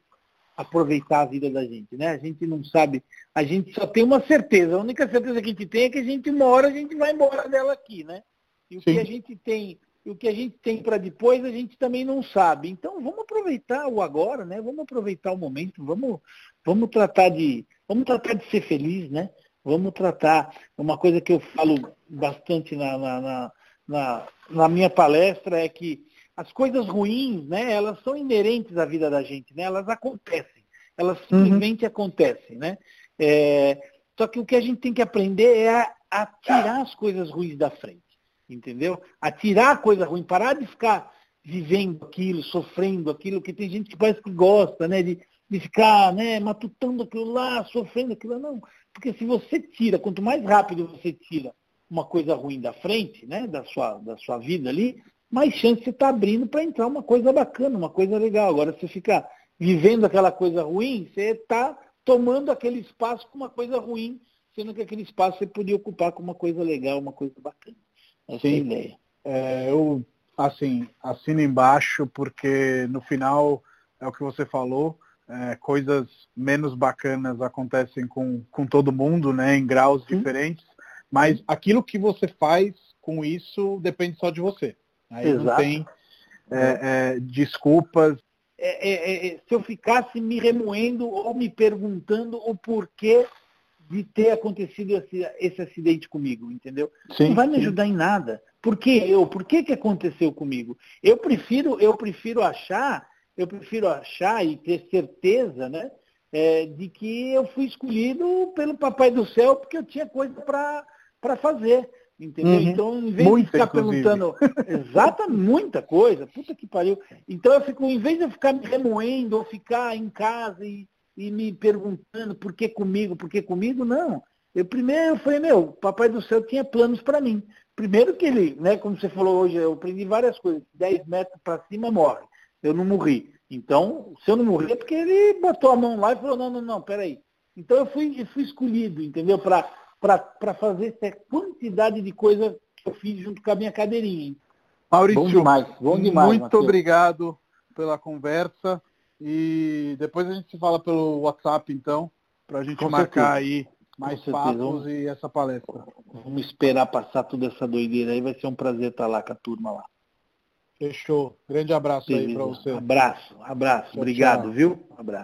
aproveitar a vida da gente, né? A gente não sabe, a gente só tem uma certeza, a única certeza que a gente tem é que a gente uma hora a gente vai embora dela aqui, né? E o Sim. que a gente tem, o que a gente tem para depois a gente também não sabe. Então vamos aproveitar o agora, né? Vamos aproveitar o momento, vamos, vamos tratar de, vamos tratar de ser feliz, né? Vamos tratar uma coisa que eu falo bastante na, na, na, na, na minha palestra é que as coisas ruins, né, elas são inerentes à vida da gente, né? Elas acontecem, elas uhum. simplesmente uhum. acontecem, né? É, só que o que a gente tem que aprender é a, a, tirar as coisas ruins da frente, entendeu? A tirar a coisa ruim, parar de ficar vivendo aquilo, sofrendo aquilo, que tem gente que parece que gosta, né, de, de ficar, né, matutando aquilo lá, sofrendo aquilo, não. Porque se você tira, quanto mais rápido você tira uma coisa ruim da frente, né, da sua, da sua vida ali, mais chance você está abrindo para entrar uma coisa bacana, uma coisa legal. Agora, se ficar vivendo aquela coisa ruim, você está tomando aquele espaço com uma coisa ruim, sendo que aquele espaço você podia ocupar com uma coisa legal, uma coisa bacana. Essa Sim. é a ideia. É, eu, assim, assino embaixo, porque no final é o que você falou, é, coisas menos bacanas acontecem com, com todo mundo, né, em graus Sim. diferentes, mas aquilo que você faz com isso depende só de você. Aí Exato. não tem é, é, desculpas. É, é, se eu ficasse me remoendo ou me perguntando o porquê de ter acontecido esse, esse acidente comigo, entendeu? Sim, não vai me ajudar sim. em nada. Por que eu? Por que, que aconteceu comigo? Eu prefiro, eu prefiro achar, eu prefiro achar e ter certeza, né? É, de que eu fui escolhido pelo Papai do Céu porque eu tinha coisa para fazer. Entendeu? Uhum. Então, em vez muita, de ficar inclusive. perguntando exata muita coisa, puta que pariu. Então eu fico, em vez de eu ficar me remoendo ou ficar em casa e, e me perguntando por que comigo, por que comigo, não. Eu primeiro eu falei, meu, papai do céu tinha planos para mim. Primeiro que ele, né, como você falou hoje, eu aprendi várias coisas. 10 metros para cima morre. Eu não morri. Então, se eu não morri é porque ele botou a mão lá e falou, não, não, não, peraí. Então eu fui, eu fui escolhido, entendeu? Para para fazer essa quantidade de coisa que eu fiz junto com a minha cadeirinha. Maurício, bom demais, bom demais, muito Mateus. obrigado pela conversa e depois a gente se fala pelo WhatsApp então, para a gente com marcar certeza. aí mais papos e essa palestra. Vamos esperar passar toda essa doideira aí, vai ser um prazer estar lá com a turma lá. Fechou. Grande abraço Beleza. aí para você. Abraço, abraço. Tchau, Obrigado, tchau. viu? Abraço.